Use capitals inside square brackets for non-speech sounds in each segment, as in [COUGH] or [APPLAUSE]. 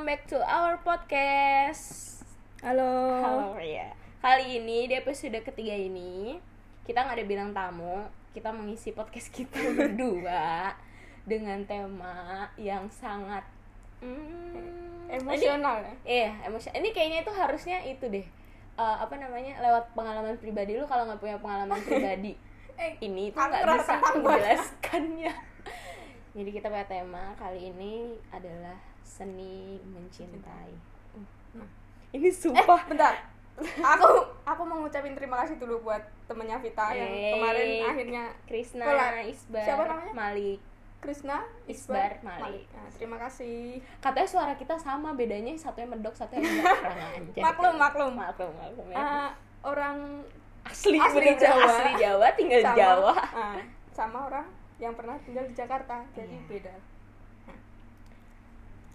welcome back to our podcast. Halo. Halo ya. Kali ini di episode ketiga ini kita nggak ada bilang tamu, kita mengisi podcast kita [LAUGHS] berdua dengan tema yang sangat hmm, Emosional ya? Iya, emosional. Ini kayaknya itu harusnya itu deh. Eh, apa namanya? Lewat pengalaman pribadi lu kalau nggak punya pengalaman pribadi. [LAUGHS] Eh, ini tuh nggak bisa menjelaskannya. [LAUGHS] Jadi kita punya tema kali ini adalah seni mencintai. Nah. Ini Eh, sumpah. bentar. Aku [LAUGHS] aku mau ngucapin terima kasih dulu buat temennya Vita yang Eh, kemarin akhirnya Krisna Isbar siapa namanya? Malik. Krisna Isbar Malik. Nah, terima kasih. Katanya suara kita sama, bedanya satunya medok, satunya enggak. Kurang [LAUGHS] ajar. Maklum, maklum. Maklum, maklum ya. Ah, orang asli, asli bener-bener Jawa. asli Jawa, tinggal di sama Jawa. ah, sama orang yang pernah tinggal di Jakarta. Jadi Iya. beda.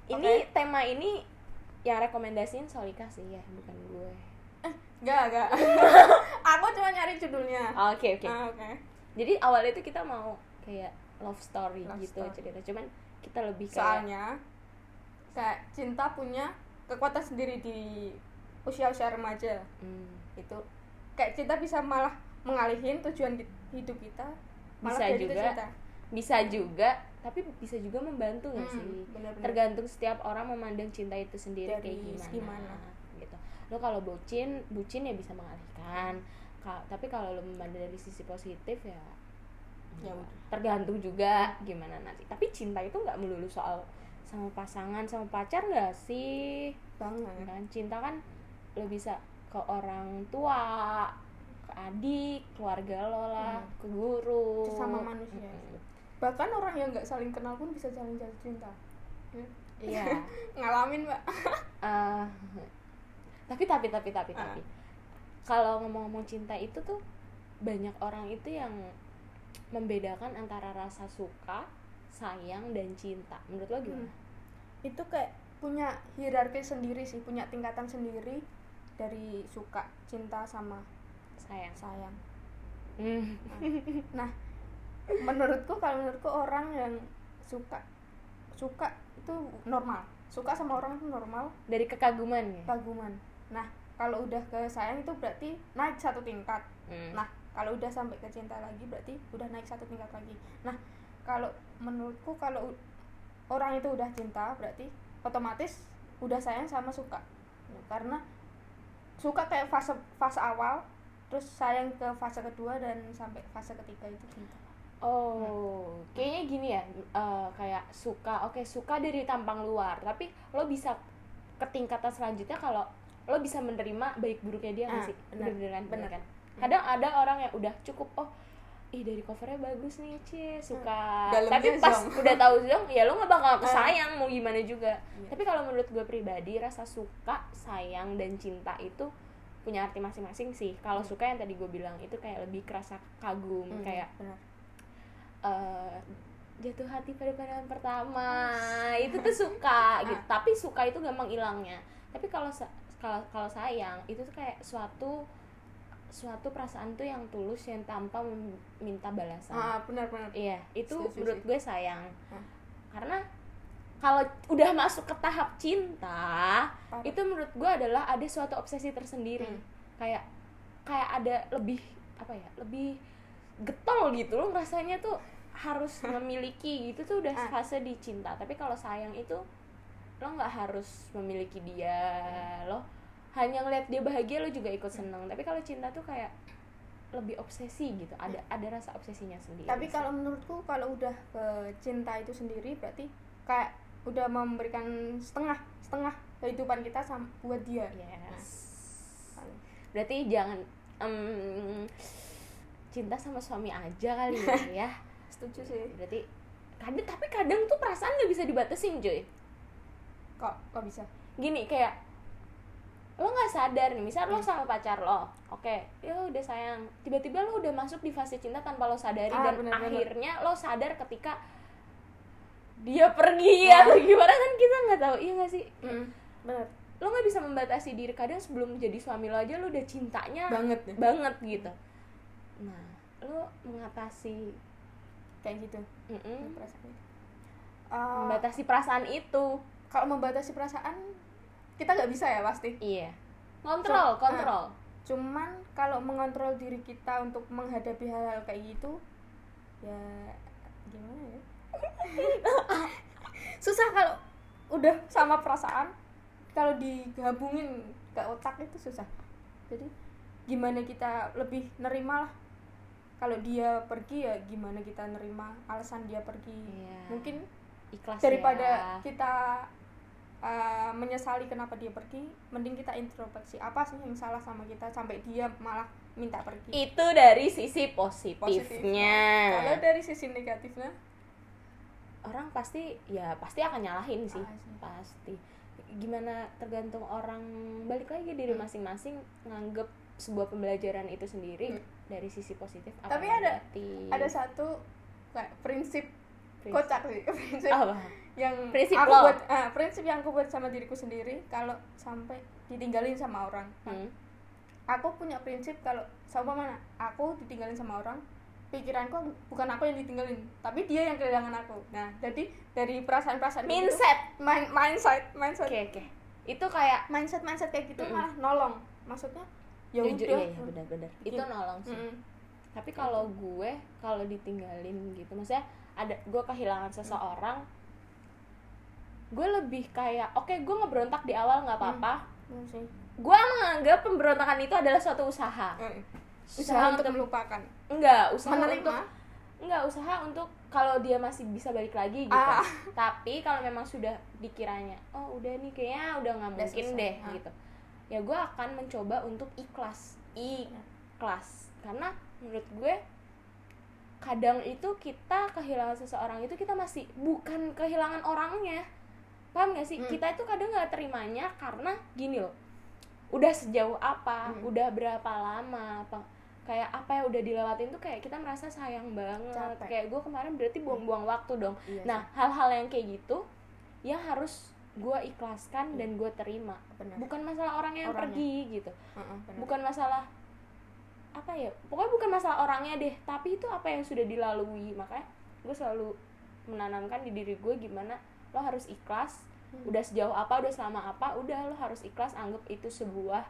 Ini tema ini yang rekomendasiin Solika sih ya, bukan gue. Enggak, enggak. [LAUGHS] aku cuma nyari judulnya. Oke, oke. Ah, Oke. Jadi awalnya itu kita mau kayak love story Love gitu story. cerita, cuman kita lebih kayak Soalnya kayak cinta punya kekuatan sendiri di usia-usia remaja. Hmm, itu kayak cinta bisa malah mengalihin tujuan hi- hidup kita malah Bisa jadi juga. cinta bisa juga, tapi bisa juga membantu nggak Hmm, sih? benar-benar. tergantung setiap orang memandang cinta itu sendiri Dari kayak gimana, segi mana. gitu lo kalau bucin bucin ya bisa mengalihkan Ka- tapi kalau lo memandang dari sisi positif ya Ya udah. tergantung juga gimana nanti tapi cinta itu nggak melulu soal sama pasangan sama pacar nggak sih banget kan cinta kan lo bisa ke orang tua ke adik keluarga lo lah Hmm. ke guru Sesama manusia. Mm-mm. Bahkan orang yang nggak saling kenal pun bisa saling jatuh cinta. Hmm. iya. [LAUGHS] Ngalamin mbak. Eh, tapi tapi tapi tapi Ah. tapi. Kalau ngomong-ngomong cinta itu tuh banyak orang itu yang membedakan antara rasa suka sayang dan cinta. Menurut lo gimana? Itu kayak punya hierarki sendiri sih punya tingkatan sendiri dari suka cinta sama sayang. sayang. Hmm. nah menurutku kalau menurutku orang yang suka suka itu normal. Suka sama orang itu normal. Dari kekaguman ya? Kaguman nah kalau udah ke sayang itu berarti naik satu tingkat. Hmm. nah kalau udah sampai ke cinta lagi berarti udah naik satu tingkat lagi. Nah kalau menurutku kalau orang itu udah cinta berarti otomatis udah sayang sama suka. Karena suka kayak fase fase awal terus sayang ke fase kedua dan sampai fase ketiga itu cinta Oh, kayaknya gini ya, eh, kayak suka, oke suka dari tampang luar, tapi lo bisa ke tingkatan selanjutnya kalau lo bisa menerima baik buruknya dia nggak Ah, sih, benar, bener kan, bener benar. kan. Kadang ada orang yang udah cukup, oh, ih dari covernya bagus nih, cie suka. Dalamnya Tapi pas zong. udah tahu zong, ya lo nggak bakal Ah. kesayang mau gimana juga. Iya. Tapi kalau menurut gue pribadi, rasa suka, sayang dan cinta itu punya arti masing-masing sih. Kalau Hmm. suka yang tadi gue bilang itu kayak lebih kerasa kagum, Hmm, kayak benar eh, jatuh hati pada pandangan pertama. Itu tuh suka [LAUGHS] gitu. Tapi suka itu gampang hilangnya tapi kalau kalau kalau sayang itu tuh kayak suatu suatu perasaan tuh yang tulus yang tanpa meminta balasan. Ah benar benar. Iya itu Setuju menurut gue sayang. Ah. karena kalau udah masuk ke tahap cinta Parah. itu menurut gue adalah ada suatu obsesi tersendiri. Hmm. kayak kayak ada lebih apa ya lebih getol gitu loh rasanya tuh harus [LAUGHS] memiliki gitu tuh udah Ah. fase di cinta tapi kalau sayang itu lo nggak harus memiliki dia. Lo hanya ngeliat dia bahagia lo juga ikut seneng. Tapi kalau cinta tuh kayak lebih obsesi gitu. Ada ada rasa obsesinya sendiri tapi kalau menurutku kalau udah ke cinta itu sendiri berarti kayak udah memberikan setengah setengah kehidupan kita sama buat dia. Yes. Berarti jangan em, cinta sama suami aja kali ya, ya [LAUGHS] setuju sih. Berarti kadang tapi kadang tuh perasaan nggak bisa dibatasin cuy kok kok bisa? Gini kayak lo nggak sadar nih misal lo sama pacar lo oke ya udah sayang. Tiba-tiba lo udah masuk di fase cinta tanpa lo sadari Ah, dan bener-bener. akhirnya lo sadar ketika dia pergi atau gimana kan kita nggak tahu iya nggak sih? Hmm, benar lo nggak bisa membatasi diri kadang sebelum jadi suami lo aja lo udah cintanya banget banget gitu. Nah lo mengatasi kayak gitu. Perasaannya Ah, membatasi perasaan itu. kalau membatasi perasaan kita nggak bisa ya pasti. Iya. Kontrol So- kontrol. cuman kalau mengontrol diri kita untuk menghadapi hal-hal kayak gitu ya gimana ya? [LAUGHS] Susah kalau udah sama perasaan kalau digabungin ke otak itu susah. Jadi gimana kita lebih nerima lah kalau dia pergi ya gimana kita nerima alasan dia pergi Iya. mungkin ikhlas daripada ya. kita uh, menyesali kenapa dia pergi mending kita introspeksi apa sih yang salah sama kita sampai dia malah minta pergi itu dari sisi positifnya kalau dari sisi negatifnya orang pasti ya pasti akan nyalahin sih Pasti. pasti gimana tergantung orang balik lagi diri Hmm. masing-masing nganggep sebuah pembelajaran itu sendiri Hmm. Dari sisi positif apa Tapi ada- negatif. ada satu kayak prinsip Prinsip. kocak sih [LAUGHS] prinsip apa yang Prinsip aku lo. buat ah, prinsip yang aku buat sama diriku sendiri kalau sampai ditinggalin sama orang Nah, Hmm. aku punya prinsip kalau sama mana aku ditinggalin sama orang pikiranku bukan aku yang ditinggalin tapi dia yang kehilangan aku nah jadi dari perasaan-perasaan mindset main mindset mindset oke oke itu kayak mindset mindset kayak gitu Mm-mm. malah nolong maksudnya ya jujur udah. iya, iya benar-benar. Itu nolong sih. Mm-mm. tapi kalau gue kalau ditinggalin gitu maksudnya ada gue kehilangan seseorang gue lebih kayak oke gue ngeberontak di awal nggak apa-apa. Iya sih. gue menganggap pemberontakan itu adalah suatu usaha. Eh, usaha usaha untuk untuk melupakan. Enggak usaha menerima. Untuk enggak usaha untuk kalau dia masih bisa balik lagi gitu. Ah. tapi kalau memang sudah dikiranya oh udah nih kayaknya udah nggak mungkin deh Ah. gitu ya gue akan mencoba untuk ikhlas. Ikhlas. Karena menurut gue kadang itu kita kehilangan seseorang itu kita masih bukan kehilangan orangnya. Paham gak sih? Hmm. kita itu kadang nggak terimanya karena gini loh udah sejauh apa Hmm. udah berapa lama apa kayak apa yang udah dilewatin tuh kayak kita merasa sayang banget. Capek. kayak gue kemarin berarti buang-buang waktu dong. Iya nah hal-hal yang kayak gitu yang harus gue ikhlaskan dan gue terima. Benar. Bukan masalah orang yang Orangnya. pergi gitu. Benar. bukan masalah apa ya pokoknya bukan masalah orangnya deh tapi itu apa yang sudah dilalui. Makanya gue selalu menanamkan di diri gue gimana lo harus ikhlas Hmm. udah sejauh apa udah selama apa udah lo harus ikhlas anggap itu sebuah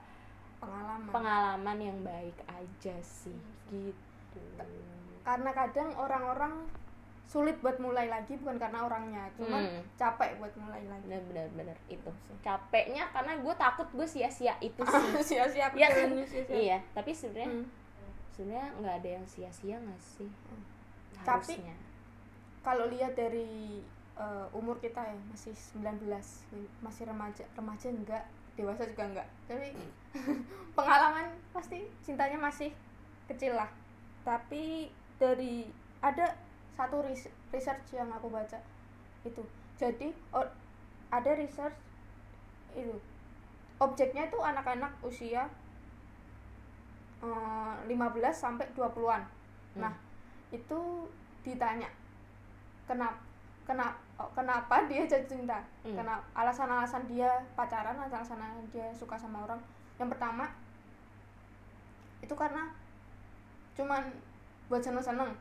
pengalaman. pengalaman yang baik aja sih gitu. Karena kadang orang-orang sulit buat mulai lagi bukan karena orangnya cuman Hmm. capek buat mulai lagi. Bener bener bener itu capeknya karena gue takut gue sia-sia itu sih. [LAUGHS] sia-sia Iya kan? sia-sia. iya tapi sebenarnya Hmm. sebenarnya nggak ada yang sia-sia nggak sih? Tapi- harusnya. kalau lihat dari eh, umur kita ya masih 19 masih remaja remaja enggak dewasa juga enggak. Tapi [LAUGHS] pengalaman pasti cintanya masih kecil lah. Tapi dari ada satu research yang aku baca itu. Jadi ada research itu. Objeknya itu anak-anak usia eh, 15 sampai 20-an nah itu ditanya kenapa kenapa kenapa dia jatuh cinta? Hmm. kenapa alasan-alasan dia pacaran alasan dia suka sama orang. Yang pertama itu karena cuman buat seneng-seneng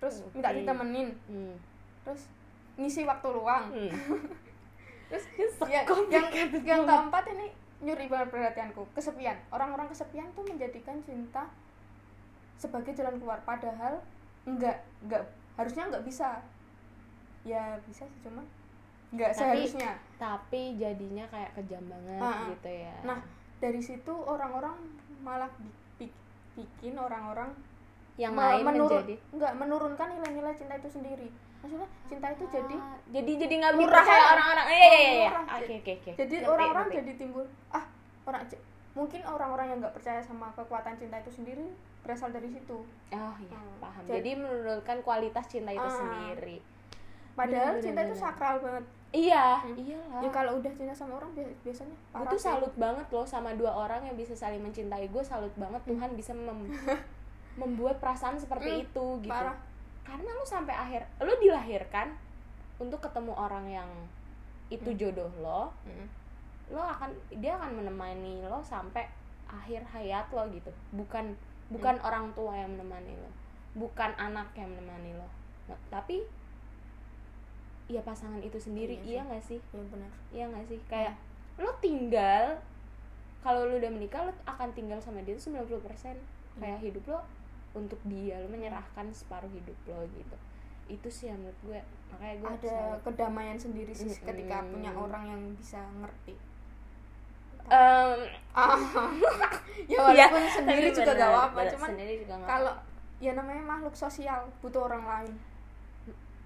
terus minta Oke. ditemenin Hmm. terus ngisi waktu luang Hmm. [LAUGHS] terus [LAUGHS] ya, yang yang keempat ini nyuri banget perhatianku kesepian orang-orang kesepian tuh menjadikan cinta sebagai jalan keluar padahal enggak enggak harusnya enggak bisa ya bisa sih cuma enggak Tapi- seharusnya tapi jadinya kayak kejam banget Ah, ah. gitu ya nah dari situ orang-orang malah bi- bi- bikin orang-orang yang lain menurun menjadi enggak menurunkan nilai-nilai cinta itu sendiri. Maksudnya cinta itu jadi Ah, jadi jadi nggak bisa Murah kayak ya? orang-orang. Iya iya iya Murah. oke oke oke. Jadi orang-orang jadi timbul ah orang mungkin orang-orang yang nggak percaya sama kekuatan cinta itu sendiri berasal dari situ. Oh iya Hmm. paham. Jadi- jadi menurunkan kualitas cinta itu Ah. sendiri. Padahal Bener, cinta bener, itu sakral banget. Iya Hmm. iyalah ya kalau udah cinta sama orang bi- biasanya gue tuh salut banget loh sama dua orang yang bisa saling mencintai. Gue salut banget Tuhan bisa mem- [LAUGHS] membuat perasaan seperti Hmm, itu gitu. parah. Karena lu sampai akhir lu dilahirkan untuk ketemu orang yang itu Hmm. jodoh lo Mm. lo akan dia akan menemani lo sampai akhir hayat lo gitu. Bukan bukan Hmm. orang tua yang menemani lo bukan anak yang menemani lo. Nah, tapi ya pasangan itu sendiri Iya iya nggak sih? Ya benar. Iya nggak sih? Kayak lo tinggal kalau lo udah menikah lo akan tinggal sama dia tuh 90% kayak hidup lo untuk dia lo menyerahkan separuh hidup lo gitu. Itu sih yang menurut gue makanya gue ada selalu- kedamaian sendiri sih Mm-mm. ketika punya orang yang bisa ngerti. Ah. [LAUGHS] Ya [LAUGHS] iya, walaupun sendiri tapi juga gak apa-apa cuman sendiri kalau ya namanya makhluk sosial butuh orang lain.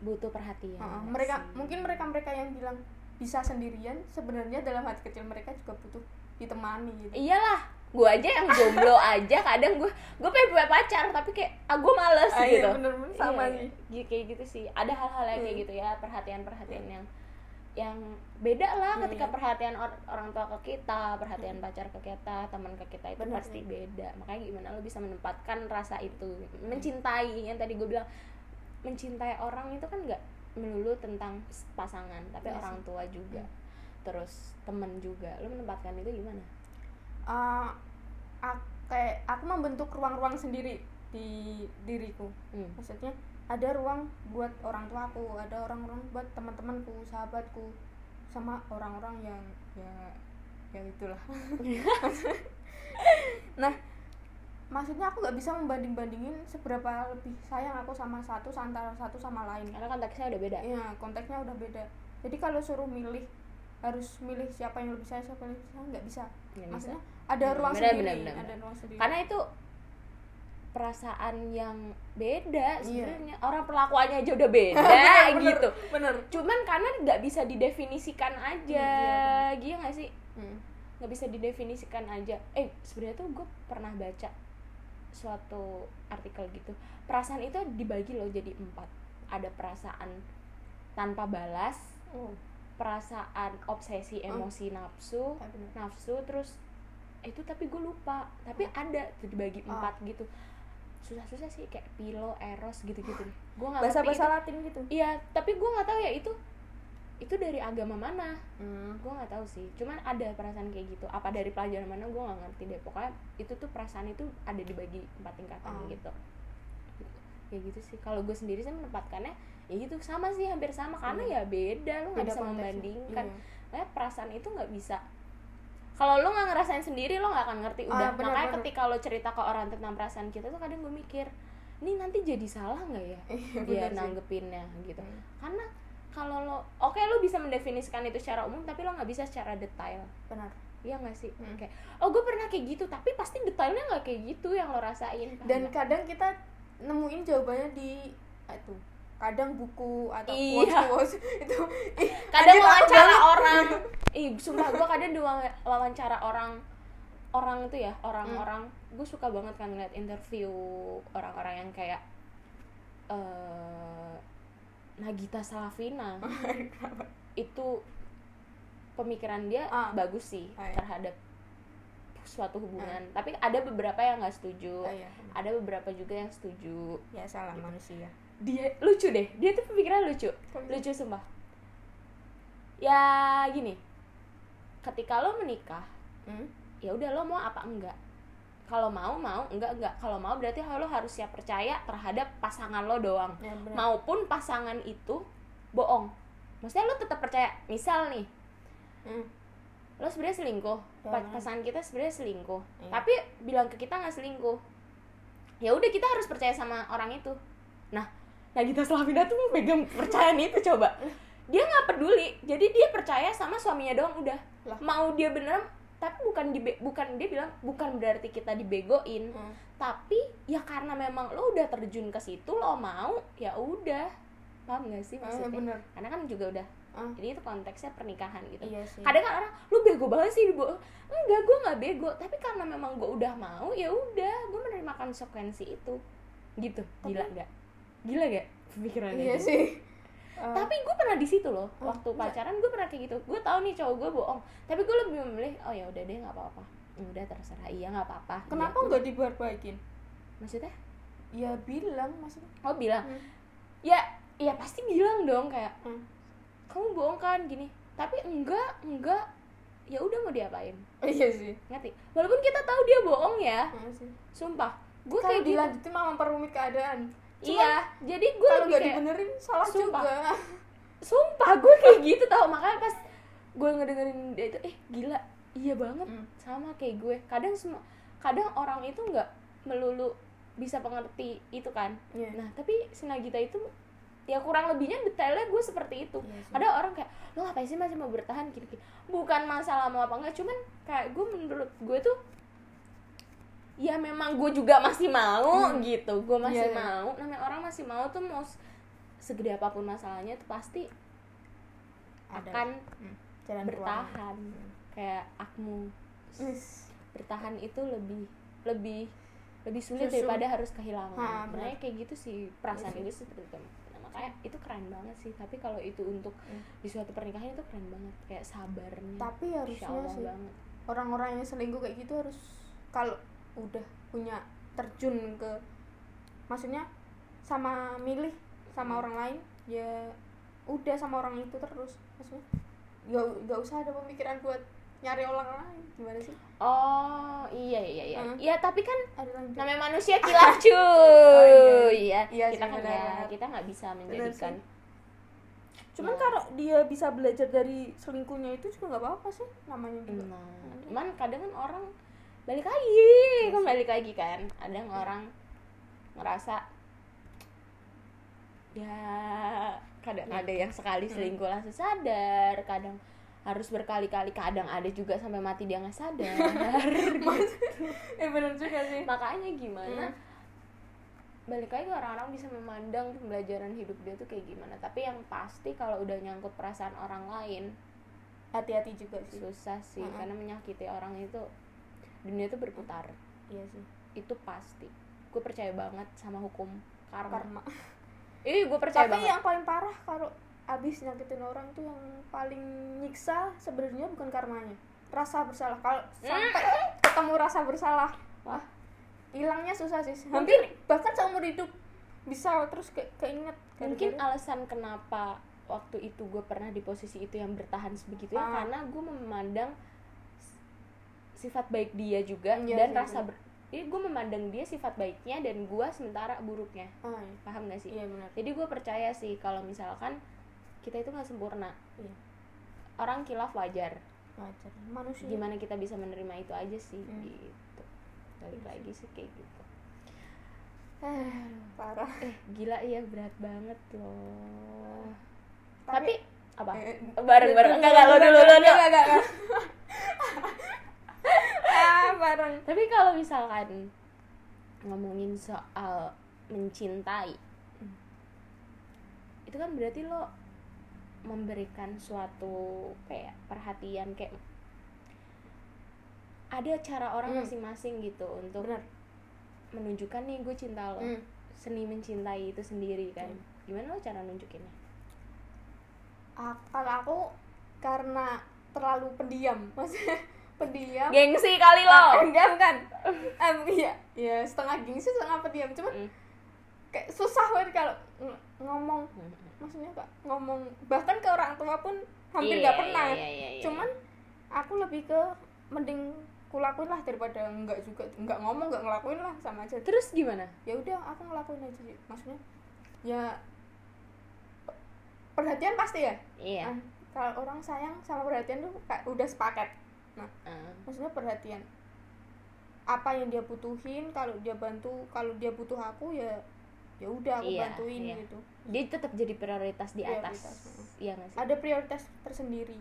Butuh perhatian nggak mereka sih? mungkin mereka mereka yang bilang bisa sendirian sebenarnya dalam hati kecil mereka juga butuh ditemani gitu. Iyalah gue aja yang jomblo aja kadang gue gue pengen punya pacar tapi kayak ah gue males Ah, gitu. iya, bener-bener sama Iya, sih. iya, kayak gitu sih. Ada hal-hal yang kayak Hmm. gitu ya perhatian perhatian yang yang beda lah Hmm, ketika iya. perhatian or- orang tua ke kita perhatian pacar ke kita teman ke kita itu Bener, pasti iya. beda. Makanya gimana lo bisa menempatkan rasa itu. Mencintai yang tadi gue bilang mencintai orang itu kan nggak melulu tentang pasangan tapi Iya orang tua juga. Terus temen juga. Lo menempatkan itu gimana Ak- kayak aku membentuk ruang-ruang sendiri di diriku hmm. maksudnya ada ruang buat orang tuaku ada orang-orang buat teman-temanku sahabatku sama orang-orang yang ya ya itulah [LAUGHS] nah maksudnya aku nggak bisa membanding bandingin seberapa lebih sayang aku sama satu antara satu sama lain karena konteksnya udah beda Iya, konteksnya udah beda. Jadi kalau suruh milih harus milih siapa yang lebih saya siapa yang lebih saya nggak bisa. Bisa. Maksudnya ada Benar, ruang benar, sendiri, ada ruang sendiri. karena itu perasaan yang beda Iya. sebenarnya orang perlakuannya aja udah beda [LAUGHS] Bener, gitu Bener. cuman karena nggak bisa didefinisikan aja Iya, gitu nggak sih Hmm. nggak bisa didefinisikan aja eh sebenarnya tuh gue pernah baca suatu artikel gitu perasaan itu dibagi loh jadi empat ada perasaan tanpa balas Oh, perasaan obsesi Oh. emosi nafsu ya bener. nafsu terus "Eh, itu tapi gue lupa tapi ada tuh dibagi Oh. empat gitu susah-susah sih kayak pilo eros gitu-gitu deh gue nggak Bahasa bahasa itu Latin gitu. iya tapi gue nggak tahu ya itu itu dari agama mana Hmm. gue nggak tahu sih cuman ada perasaan kayak gitu apa dari pelajaran mana gue nggak ngerti deh pokoknya itu tuh perasaan itu ada dibagi empat tingkatan Oh. gitu ya gitu sih kalau gue sendiri sih menempatkannya ya gitu sama sih hampir sama karena Iya. ya beda lo nggak bisa konteksnya. membandingkan Iya. Kayak perasaan itu nggak bisa kalau lo nggak ngerasain sendiri lo nggak akan ngerti Ah, udah bener, makanya bener. ketika lo cerita ke orang tentang perasaan kita tuh kadang gue mikir ini nanti jadi salah nggak ya Iya, dia nanggepinnya gitu Hmm. karena kalau lo oke lo bisa mendefinisikan itu secara umum tapi lo nggak bisa secara detail Benar. Iya nggak sih Hmm. kayak oh gue pernah kayak gitu tapi pasti detailnya nggak kayak gitu yang lo rasain Dan kadang kita nemuin jawabannya di ah, itu kadang buku atau Iya. quotes [LAUGHS] itu kadang wawancara orang [LAUGHS] ih sumpah gue kadang di wawa- wawancara orang orang itu ya orang-orang Hmm. gue suka banget kan ngeliat interview orang-orang yang kayak eh Nagita Slavina itu pemikiran dia Ah. bagus sih Ah, iya. terhadap suatu hubungan tapi ada beberapa yang nggak setuju Ah, iya. ada beberapa juga yang setuju ya salah manusia dia lucu deh. Dia tuh pemikiran lucu. Lucu sumpah. Ya gini. Ketika lo menikah Hmm? ya udah lo mau apa enggak? Kalau mau mau. Enggak enggak. Kalau mau berarti lo harus siap percaya terhadap pasangan lo doang. Ya, maupun pasangan itu bohong. Maksudnya lo tetap percaya. Misal nih Hmm. lo sebenarnya selingkuh. Ya, pasangan kita sebenarnya selingkuh. Iya. tapi bilang ke kita nggak selingkuh. Ya udah kita harus percaya sama orang itu. Nah Nagita Slavina tuh megang percayaan itu coba. Dia nggak peduli jadi dia percaya sama suaminya doang udah. Lah. mau dia bener tapi bukan di bukan dia bilang bukan berarti kita dibegoin. Hmm. tapi ya karena memang lo udah terjun ke situ lo mau ya udah. Paham gak sih Ah, maksudnya? bener. karena kan juga udah Ah, jadi itu konteksnya pernikahan gitu. Iya sih. Kadang kan orang lu bego banget sih bu enggak gue nggak bego. Tapi karena memang gue udah mau ya udah gue menerima konsekuensi itu. Gitu. Gila nggak gila gak pemikirannya iya itu? sih. Ah, tapi gue pernah di situ loh Oh, waktu pacaran gue pernah kayak gitu. Gue tahu nih cowok gue bohong tapi gue lebih memilih oh ya udah deh nggak apa-apa. Udah terserah. Iya nggak apa-apa. Kenapa nggak diperbaikin maksudnya? Ya bilang maksudnya. Oh bilang? Hmm. ya ya pasti bilang dong kayak Hmm. kamu bohong kan? Gini. Tapi enggak enggak. Ya udah mau diapain? Iya sih. Ngerti? Walaupun kita tahu dia bohong ya. Iya sih. Sumpah gue kayak gitu. dilanjutin malah memperumit keadaan Cuman iya jadi gue kalau nggak dibenerin salah Sumpah. juga sumpah gue kayak [LAUGHS] gitu tau makanya pas gue ngedengerin dia itu eh gila iya banget Hmm. sama kayak gue kadang semua kadang orang itu nggak melulu bisa pengerti itu kan Iya. nah tapi si Nagita itu ya kurang lebihnya detailnya gue seperti itu sih. ada orang kayak lo ngapain sih masih mau bertahan gini bukan masalah mau apa enggak cuman kayak gue menurut gue tuh ya memang gue juga masih mau Hmm. gitu gue masih Iya, iya. mau namanya orang masih mau tuh mau segede apa pun masalahnya tuh pasti Ada. akan Hmm. jalan bertahan keluar. kayak akmu Wis. bertahan itu lebih lebih lebih sulit Susu. daripada harus kehilangan Ha, sebenarnya kayak gitu sih perasaan Iya itu seperti itu Nah, makanya itu keren banget sih tapi kalau itu untuk Hmm. di suatu pernikahan itu keren banget kayak sabarnya tapi harusnya sih banget orang-orang yang selingkuh kayak gitu harus kalau udah punya terjun ke maksudnya sama milih sama Hmm. orang lain ya udah sama orang itu terus maksudnya ya nggak usah ada pemikiran buat nyari orang lain gimana sih? Oh iya iya iya. Hmm. iya tapi kan namanya manusia [LAUGHS] kilaf cuy. Oh, iya. Iya kita sih, kan ya kita nggak bisa menjadikan. cuman Ya. kalau dia bisa belajar dari selingkuhnya itu juga nggak apa-apa sih namanya juga. Nah, cuman kadang kan orang balik lagi, kan balik lagi kan. Ada yang orang ngerasa ya kadang ada yang sekali selingkuh langsung sadar, kadang harus berkali-kali, kadang ada juga sampai mati dia nggak sadar. [LAUGHS] eh benar juga sih Makanya gimana? Hmm. Balik lagi orang-orang bisa memandang pembelajaran hidup dia tuh kayak gimana. Tapi yang pasti kalau udah nyangkut perasaan orang lain, hati-hati juga sih susah sih Mm-mm. karena menyakiti orang itu dunia itu berputar. Iya sih. Itu pasti. Gue percaya banget sama hukum karma, karma. [LAUGHS] Ih, gue percaya tapi banget. yang paling parah kalau abis nyakitin orang tuh yang paling nyiksa sebenarnya bukan karmanya. Rasa bersalah. Kalau sampai [LAUGHS] ketemu rasa bersalah wah hilangnya susah sih. Hampir bahkan seumur hidup bisa terus ke keinget mungkin gara-gara- alasan kenapa waktu itu gue pernah di posisi itu yang bertahan sebegitu ya Ah. karena gue memandang sifat baik dia juga Iya dan sih, rasa iya. ber jadi gue memandang dia sifat baiknya dan gue sementara buruknya. Iya. paham gak sih? Iya benar. Jadi gue percaya sih kalau misalkan kita itu nggak sempurna. Iya. orang kilaf wajar. Wajar. Manusia. Gimana kita bisa menerima itu aja sih Hmm. gitu. Balik Iya lagi sih kayak gitu. Eh, parah. Eh gila ya berat banget loh. Tapi- tapi, apa? Eh, bareng bareng enggak enggak lo dulu lo enggak enggak ah bareng tapi kalau misalkan ngomongin soal mencintai itu kan berarti lo memberikan suatu kayak perhatian kayak ada cara orang Hmm. masing-masing gitu untuk benar menunjukkan nih gue cinta lo Hmm. seni mencintai itu sendiri kan Hmm. gimana lo cara nunjukinnya Ah, kalau aku karena terlalu pendiam maksudnya pendiam. Gengsi kali Ah, lo enggak bukan. Em, iya. Ya setengah gengsi setengah pendiam. Cuman Hmm. kayak susah banget kalau ng- ngomong. Maksudnya kak ngomong. Bahkan ke orang tua pun hampir Iya, nggak pernah. iya, iya, iya. cuman aku lebih ke mending kulakuin lah daripada enggak juga enggak ngomong enggak ngelakuin lah sama aja. Terus gimana? Ya udah aku ngelakuin aja sih. Maksudnya ya pe- perhatian pasti ya? Iya. Ah, kalau orang sayang sama perhatian tuh kayak udah sepaket nah Ah. maksudnya perhatian. Apa yang dia butuhin kalau dia bantu kalau dia butuh aku ya ya udah aku Iya, bantuin iya. gitu. Dia tetap jadi prioritas di atas. Prioritas, heeh. iya sih? Ada prioritas tersendiri.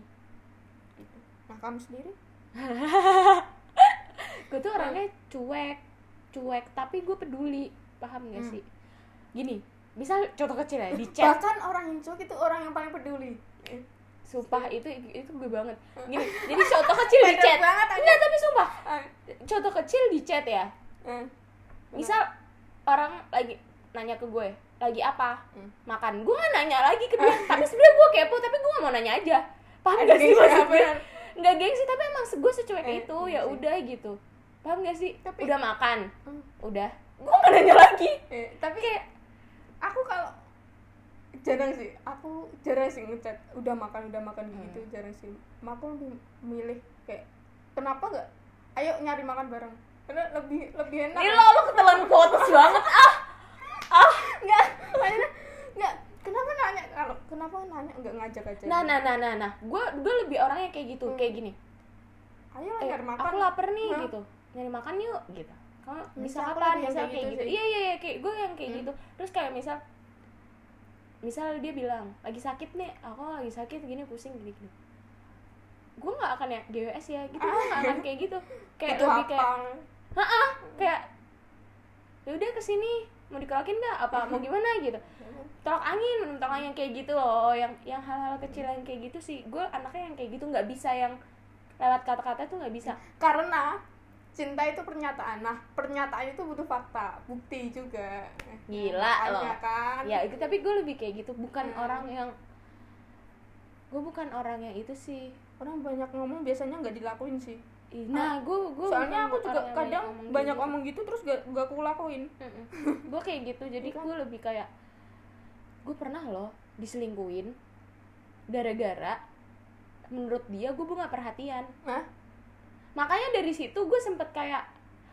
Gitu. Nah kamu sendiri? [LAUGHS] Gue tuh orangnya cuek cuek tapi gue peduli. Paham gak Hmm. sih? Gini misal contoh kecil ya di [LAUGHS] chat. Bahkan orang yang cuek itu orang yang paling peduli. Eh, sumpah itu itu gue banget. [LAUGHS] Gini jadi contoh kecil di chat. banget, enggak tapi sumpah. Ah, contoh kecil di chat ya. Eh, misal orang lagi nanya ke gue lagi apa? Hmm. makan. Gue nggak nanya lagi ke dia. [LAUGHS] Tapi sebenarnya gue kepo tapi gue nggak mau nanya aja. Paham Ada gak sih gengsi maksud apa gue? ya? nggak gengsi tapi emang gue secuek Eh, itu iya ya udah gitu. Paham gak sih? Tapi- udah makan. Hmm. udah. Gue nggak nanya lagi. Eh, tapi kayak aku kalau jarang sih. Aku jarang sih ngechat. Udah makan udah makan Hmm. gitu jarang sih. Aku lebih milih kayak kenapa nggak? Ayo nyari makan bareng. Karena lebih lebih enak. Ini lo lo ketelan quotes banget. Ah nggak maksudnya nggak. Kenapa nanya? Kalau kenapa apa nanya? Nggak ngajak aja. Nah nah nah nah nah. Gue gue lebih orangnya kayak gitu Hmm. kayak gini. Ayo eh, nyari makan. aku lapar nih Hah? gitu. Nyari makan yuk gitu. Kamu bisa Bisa, kapan? yang misal kayak gitu gitu. iya iya iya. Kayak gue yang kayak Hmm. gitu. Terus kayak misal misal dia bilang lagi sakit nih aku lagi sakit gini pusing gini gini. Gue nggak akan ya GWS ya gitu. Gue nggak akan kayak gitu. Kayak itu lebih kayak kayak ya udah ke sini mau dikerokin nggak? Apa mau gimana? Gitu. Tolak angin tolak angin kayak gitu loh yang yang hal-hal kecil yang kayak gitu sih. Gue anaknya yang kayak gitu nggak bisa yang lewat kata-kata tuh nggak bisa. Karena cinta itu pernyataan. Nah pernyataan itu butuh fakta bukti juga. Gila Makanya loh. kan? Ya itu tapi gue lebih kayak gitu. Bukan Hmm. orang yang gue bukan orang yang itu sih. Orang banyak ngomong biasanya nggak dilakuin sih. Ih, nah gue gue soalnya aku juga kadang banyak ngomong ngomong gitu terus gak, gak aku lakuin. Gue kayak gitu. Jadi Iya kan? gue lebih kayak gue pernah loh diselingkuin gara-gara menurut dia gue nggak perhatian. Nah makanya dari situ gue sempet kayak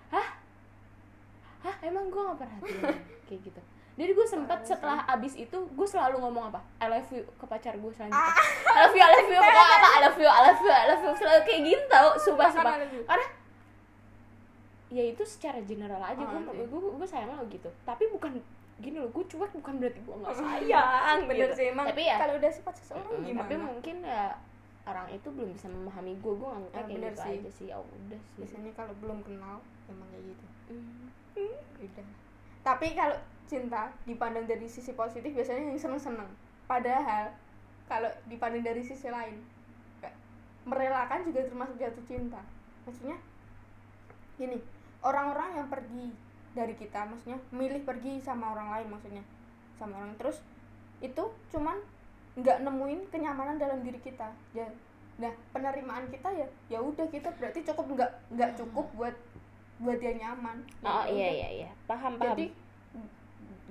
hah? Hah emang gue nggak perhatian [LAUGHS] kayak gitu. Jadi gue sempet Parah setelah abis itu gue selalu ngomong apa? I love you ke pacar gue selanjutnya Ah. I love you I love you [LAUGHS] pokoknya apa? I love you I love you I love you selalu kayak gitu tau sumpah sumpah. Karena ya itu secara general aja Oh, gue gue gue sayang lo gitu. Tapi bukan gini loh gue cuek bukan berarti gue nggak sayang [LAUGHS] bener gitu. sih emang tapi ya kalau udah sifat seseorang gimana tapi mungkin ya orang itu belum bisa memahami gue gue nganggapnya Ah, kayak bener gitu sih. aja sih. Ya udah sih. Biasanya kalau belum kenal emang kayak gitu. Mm. udah. Tapi kalau cinta dipandang dari sisi positif biasanya yang seneng seneng padahal kalau dipandang dari sisi lain merelakan juga termasuk jatuh cinta. Maksudnya gini orang-orang yang pergi dari kita maksudnya milih pergi sama orang lain maksudnya sama orang terus itu cuman nggak nemuin kenyamanan dalam diri kita. Ya nah penerimaan kita ya ya udah kita berarti cukup nggak nggak cukup buat buat dia nyaman. Ya oh iya udah. iya iya. Paham paham. Jadi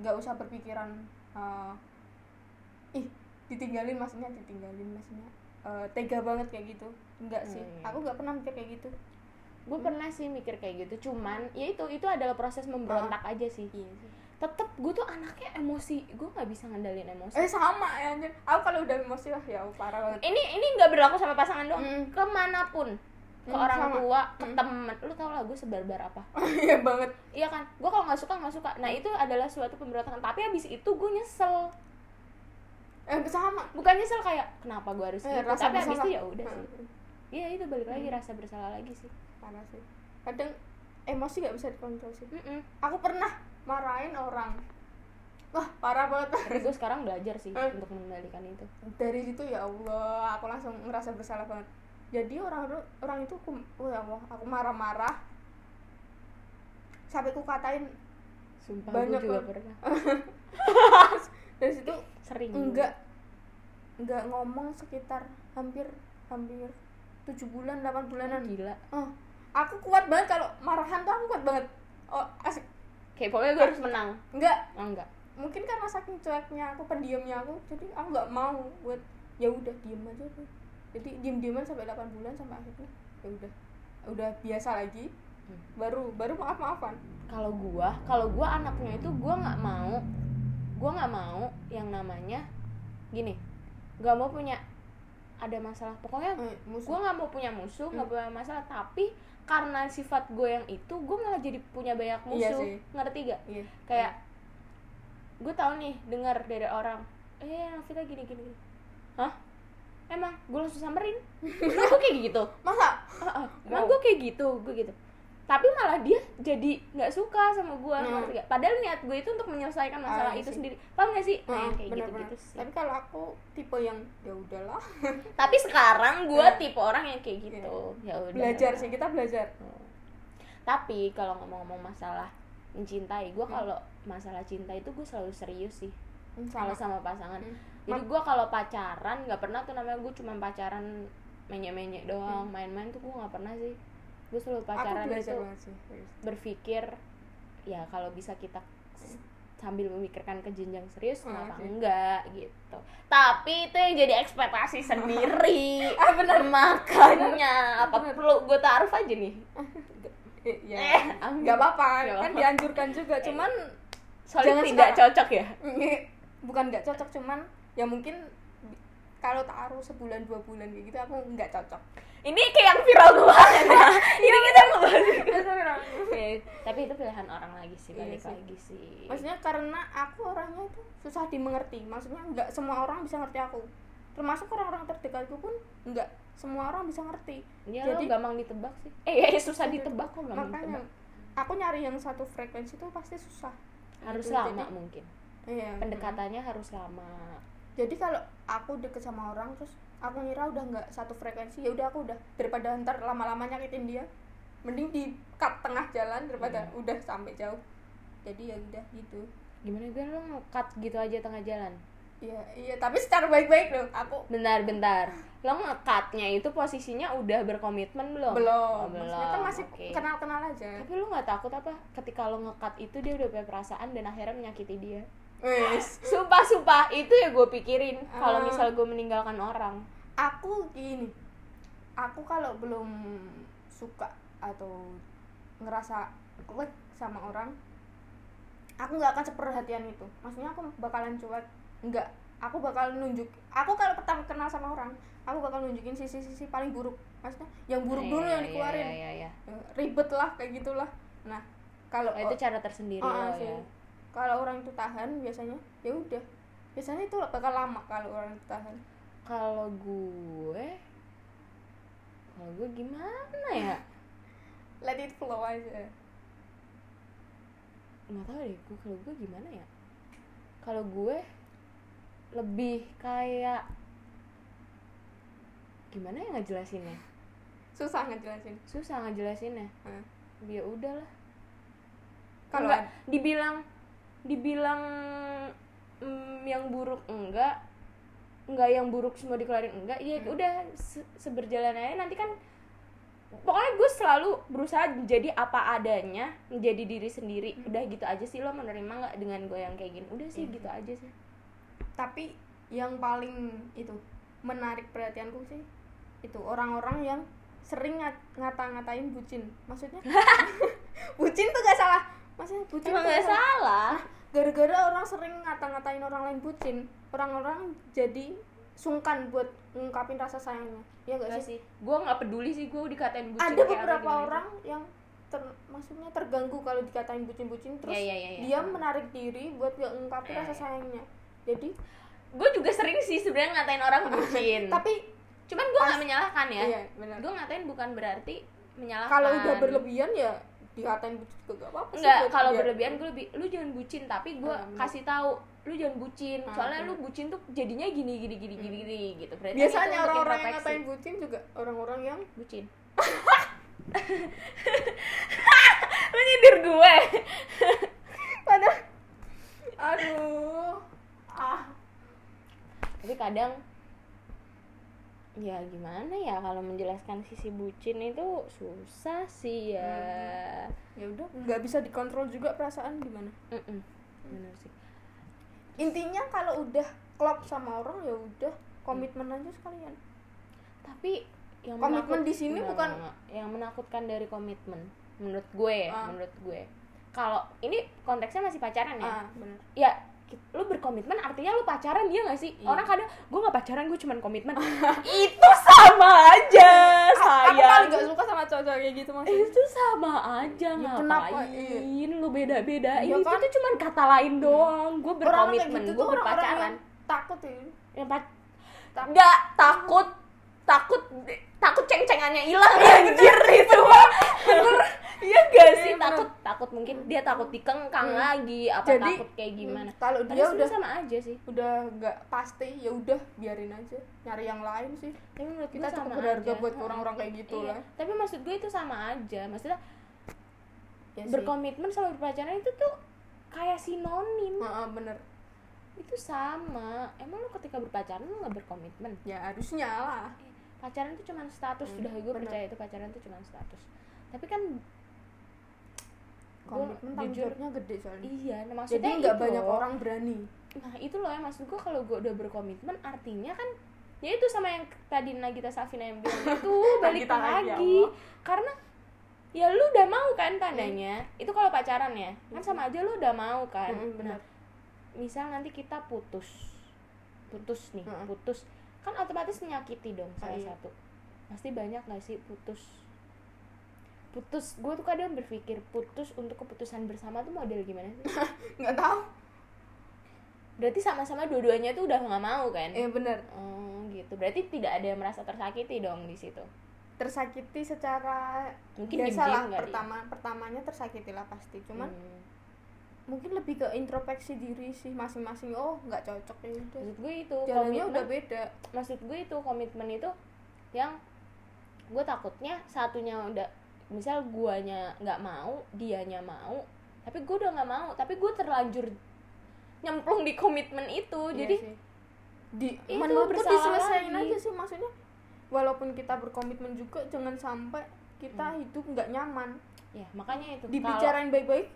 nggak usah berpikiran eh, ih ditinggalin maksudnya ditinggalin maksudnya eh, tega banget kayak gitu. Enggak sih. Hmm. aku nggak pernah mikir kayak gitu. Gue pernah sih mikir kayak gitu cuman ya itu itu adalah proses memberontak aja sih. Iya sih tetep gue tuh anaknya emosi. Gue nggak bisa ngendalin emosi. Eh sama ya anjir. Aku kalau udah emosi lah ya parah banget. Ini ini nggak berlaku sama pasangan doang. Mm. ke mana pun. Ke Mm, orang sama. tua ke Mm. temen. Lu tau lah gue sebarbar apa. [LAUGHS] Iya banget. Iya kan? Gue kalau nggak suka nggak suka. Nah itu adalah suatu pemberontakan. Tapi abis itu gue nyesel. Eh sama. Bukan nyesel kayak kenapa gue harus Eh, gitu? rasa tapi abis bersalah. itu ya udah sih. Hmm, iya itu balik lagi Hmm. rasa bersalah lagi sih. Parah sih. Kadang emosi nggak bisa dikontrol sih. Mm-mm. aku pernah marahin orang. Wah. Parah banget. Tapi gue sekarang belajar sih Eh. untuk mengendalikan itu. Dari situ ya Allah aku langsung ngerasa bersalah banget. Jadi orang orang itu aku, oh ya Allah aku marah-marah. Sampai ku katain sumpah Banyak gue juga pernah. [LAUGHS] Dari situ sering. enggak enggak ngomong sekitar hampir hampir tujuh bulan 8 bulanan. Gila. Eh, aku kuat banget kalau marahan tuh aku kuat banget. Oh asik kayak pokoknya gue harus menang. Enggak oh, enggak mungkin karena saking cueknya aku pendiamnya aku jadi aku nggak mau buat ya udah diem aja tuh jadi diem dieman sampai 8 bulan sampai akhirnya ya udah. Udah biasa lagi. Hmm. baru baru maaf maafan kalau gua kalau gua anaknya itu gua nggak mau gua nggak mau yang namanya gini. Nggak mau punya ada masalah. Pokoknya musuh. gue nggak mau punya musuh nggak Hmm. punya masalah. Tapi karena sifat gue yang itu gue malah jadi punya banyak Iya musuh. sih. ngerti gak iya. Kayak gue tahu nih dengar dari orang eh Novita gini gini gini. hah? Emang gue langsung samperin? [LAUGHS] Emang gue kayak gitu? Masa? Ah, ah. emang Wow. gue kayak gitu? Gue gitu tapi malah dia jadi nggak suka sama gue Hmm. padahal niat gue itu untuk menyelesaikan masalah Ah, iya itu sih. sendiri paham gak sih nah, yang Heeh, kayak gitu bener-bener. gitu sih tapi kalau aku tipe yang ya udahlah [LAUGHS] tapi sekarang gue Eh. tipe orang yang kayak gitu ya udah belajar sih kita belajar Hmm. Tapi kalau ngomong-ngomong masalah mencintai, gue Hmm. kalau masalah cinta itu gue selalu serius sih. Kalau sama sama pasangan. Hmm. Jadi gue kalau pacaran nggak pernah tuh namanya gue cuma pacaran menyek-menyek doang, main-main tuh gue nggak pernah sih. Gue selalu aku pacaran belajar itu sih serius. berpikir ya kalau bisa kita sambil memikirkan ke jenjang serius Hmm, kenapa sih. enggak gitu. Tapi itu yang jadi ekspektasi [LAUGHS] sendiri. Ah benar. Makanya apa Bener. perlu gue taruh aja nih? Ya Eh, nggak apa-apa. Kan dianjurkan juga. Cuman soalnya Jangan tidak sekarang. cocok ya? Bukan nggak cocok cuman ya mungkin kalau taruh sebulan dua bulan kayak gitu aku nggak cocok ini kayak yang viral kemarin ya. [LAUGHS] Ini kita ngebahas [LAUGHS] Oke, tapi itu pilihan orang lagi sih Iya balik sih. lagi sih. Maksudnya karena aku orangnya itu susah dimengerti. Maksudnya nggak semua orang bisa ngerti aku. Termasuk orang-orang terdekatku pun nggak semua orang bisa ngerti. Ya jadi- gampang ditebak sih. Eh, eh susah ditebak kok gampang makanya ditebak. Aku nyari yang satu frekuensi itu pasti susah. Harus Gitu, lama jadi- mungkin. Iya. Pendekatannya harus lama jadi kalau aku deket sama orang terus aku ngira udah nggak satu frekuensi ya udah aku udah daripada ntar lama-lama nyakitin dia mending di cut tengah jalan daripada Hmm. udah sampai jauh. Jadi ya udah gitu. Gimana gue lo nge-cut gitu aja tengah jalan? Iya iya tapi secara baik-baik loh aku bentar bentar. Lo nge-cutnya itu posisinya udah berkomitmen belum? Belum. Oh, maksudnya kan masih oke. kenal-kenal aja. Tapi lu nggak takut apa? Ketika lo nge-cut itu dia udah punya perasaan dan akhirnya menyakiti dia. Sumpah sumpah itu ya gue pikirin kalau Ah. misal gue meninggalkan orang. Aku gini aku kalau belum suka atau ngerasa klik sama orang aku nggak akan seperhatian itu. Maksudnya aku bakalan cuek. Nggak aku bakal nunjuk aku kalau pertama kenal sama orang aku bakal nunjukin sisi-sisi paling buruk. Maksudnya yang buruk Iya, dulu iya, yang dikeluarin. iya, iya, iya. Eh, ribet lah kayak gitulah. Nah kalau Oh, itu cara tersendiri Ah, lo sih. ya kalau orang itu tahan biasanya ya udah. Biasanya itu bakal lama kalau orang itu tahan. Kalau gue kalau gue gimana ya? [LAUGHS] Let it flow aja. Nggak tahu deh gue kalau gue gimana ya? Kalau gue lebih kayak gimana ya ngejelasinnya? Susah ngejelasin. Susah ngejelasinnya. Hmm. ya udahlah. Kalau dibilang dibilang mm, yang buruk enggak enggak yang buruk semua dikeluarin enggak ya Hmm. udah se- seberjalan aja. Nanti kan pokoknya gue selalu berusaha menjadi apa adanya menjadi diri sendiri. Hmm. udah gitu aja sih lo menerima nggak dengan gue yang kayak gini? Udah sih Iya. gitu aja sih. Tapi yang paling itu menarik perhatianku sih itu orang-orang yang sering ngat- ngata-ngatain bucin. Maksudnya? [LAUGHS] [LAUGHS] Bucin tuh gak salah maksudnya bucin emang nggak salah. Gara-gara orang sering ngata-ngatain orang lain bucin orang-orang jadi sungkan buat ngungkapin rasa sayangnya. Ya gak Nggak sih? sih. Gue nggak peduli sih gue dikatain bucin ada beberapa orang yang ter- maksudnya terganggu kalau dikatain bucin-bucin terus Iya, iya, iya, iya. dia menarik diri buat gak ngungkapin Iya, rasa iya. sayangnya. Jadi gue juga sering sih sebenarnya ngatain orang bucin. [LAUGHS] Tapi cuman gue nggak menyalahkan ya. Iya gue ngatain bukan berarti menyalahkan. Kalau udah berlebihan ya dikatain bucin juga gak apa-apa enggak kalau berlebihan gue lebih lu jangan bucin tapi gue bener. kasih tahu lu jangan bucin. Ah, soalnya lu bucin tuh jadinya gini gini gini gini Hmm. gini gitu. Berarti biasanya itu untuk orang-orang yang ngatain bucin juga orang-orang yang bucin. [LAUGHS] Lu nyindir gue. Pada aduh. Ah. Tapi kadang ya gimana ya kalau menjelaskan sisi bucin itu susah sih ya. Ya udah nggak bisa dikontrol juga perasaan gimana? Mm-mm. bener sih. Intinya kalau udah klop sama orang ya udah komitmen aja sekalian. Tapi yang Komitmen di sini bukan- enggak, yang menakutkan dari komitmen menurut gue Ah. menurut gue. Kalau ini konteksnya masih pacaran ya? Benar ya lu berkomitmen artinya lu pacaran dia gak sih Iya. orang kadang gue nggak pacaran gue cuman komitmen [LAUGHS] itu sama aja aku paling sayang gak suka sama cowok kayak gitu maksudnya itu sama aja Ya, kenapa? ngapain lu beda-bedain Ya itu kan? tuh cuman kata lain doang gue orang berkomitmen gitu gue berpacaran yang takut ya yang Takut. nggak takut takut takut ceng-cengannya hilang anjir itu mah [LAUGHS] iya gak sih bener. takut takut mungkin dia takut dikengkang Hmm. lagi apa Jadi, takut kayak gimana. hmm, kalau Padahal dia udah sama aja sih. udah nggak pasti ya udah biarin aja nyari yang lain sih. Tapi menurut kita sama berharga aja. buat orang-orang kayak gitu Iya, lah tapi maksud gue itu sama aja maksudnya ya sih. berkomitmen sama berpacaran itu tuh kayak sinonim. Heeh, bener. Itu sama. Emang lu ketika berpacaran lu nggak berkomitmen? Ya harusnya lah. Pacaran itu cuma status. Hmm, sudah gue bener. percaya itu pacaran itu cuma status. Tapi kan komitmen tanggung jawabnya gede soalnya. Iya nah jadi maksudnya nggak itu banyak orang berani. Nah itu loh ya maksud gue kalau gue udah berkomitmen artinya kan ya itu sama yang tadi Nagita Safina yang bilang [LAUGHS] itu balik lagi, ya lagi. Allah. karena ya lu udah mau kan tandanya itu kalau pacaran ya kan sama aja lu udah mau kan. Mm-mm, nah bener. misal nanti kita putus putus nih Mm-mm. putus kan otomatis menyakiti dong salah iya. satu. Pasti banyak gak sih putus putus gue tuh kadang berpikir putus untuk keputusan bersama tuh model gimana sih? [LAUGHS] Nggak tahu. Berarti sama-sama dua-duanya tuh udah nggak mau kan? Eh bener. Oh gitu. Berarti tidak ada yang merasa tersakiti dong di situ? Tersakiti secara Mungkin biasa lah ya. pertama pertamanya tersakiti lah pasti. Cuman Hmm. mungkin lebih ke introspeksi diri sih masing-masing. Oh nggak cocok ya udah. Maksud gue itu jalannya komitmen- udah beda. maksud gue itu komitmen itu yang gue takutnya satunya udah misal guanya nggak mau dianya mau tapi gue udah nggak mau tapi gue terlanjur nyemplung di komitmen itu Iya jadi sih. di itu diselesain lagi. aja sih maksudnya walaupun kita berkomitmen juga jangan sampai kita Hmm. hidup nggak nyaman ya makanya itu dibicarain baik-baik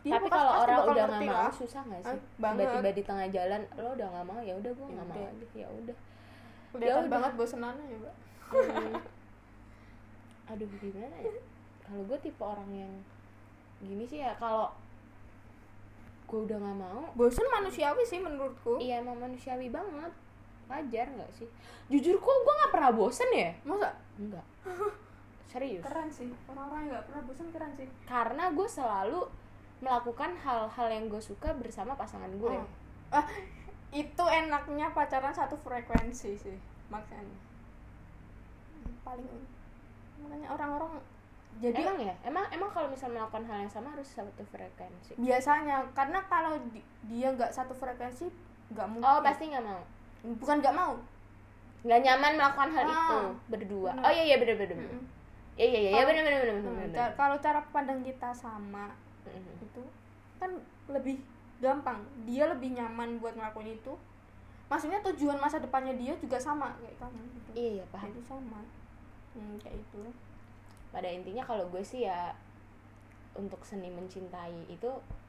tapi kalau orang udah nggak mau lah. susah nggak sih banget. tiba-tiba di tengah jalan lo udah nggak mau ya udah gue Ya nggak mau lagi ya udah kelihatan udah. banget bosenannya ya mbak Hmm. Aduh gimana ya? Kalau gue tipe orang yang gini sih ya kalau gue udah nggak mau bosen manusiawi sih menurutku. Iya emang manusiawi banget. Wajar nggak sih? Jujur kok gue nggak pernah bosen ya? Masa? Enggak [LAUGHS] serius. Keren sih. Orang-orang yang nggak pernah bosen keren sih. Karena gue selalu melakukan hal-hal yang gue suka bersama pasangan gue Oh. ah itu enaknya pacaran satu frekuensi sih makanya paling makanya orang-orang. Jadi emang ya? Emang emang kalau misal melakukan hal yang sama harus satu frekuensi? Biasanya karena kalau di- dia nggak satu frekuensi nggak mungkin. Oh pasti nggak mau? Bukan nggak mau. Nggak nyaman melakukan hal Ah, itu berdua? bener. oh iya iya bener bener Mm-mm. iya iya iya bener bener Hmm, bener ca- kalau cara pandang kita sama Mm-mm. itu kan lebih gampang. Dia lebih nyaman buat ngelakuin itu. Maksudnya tujuan masa depannya dia juga sama kayak kamu gitu. iya iya paham. Jadi sama hmm, kayak itu pada intinya kalau gue sih ya untuk seni mencintai itu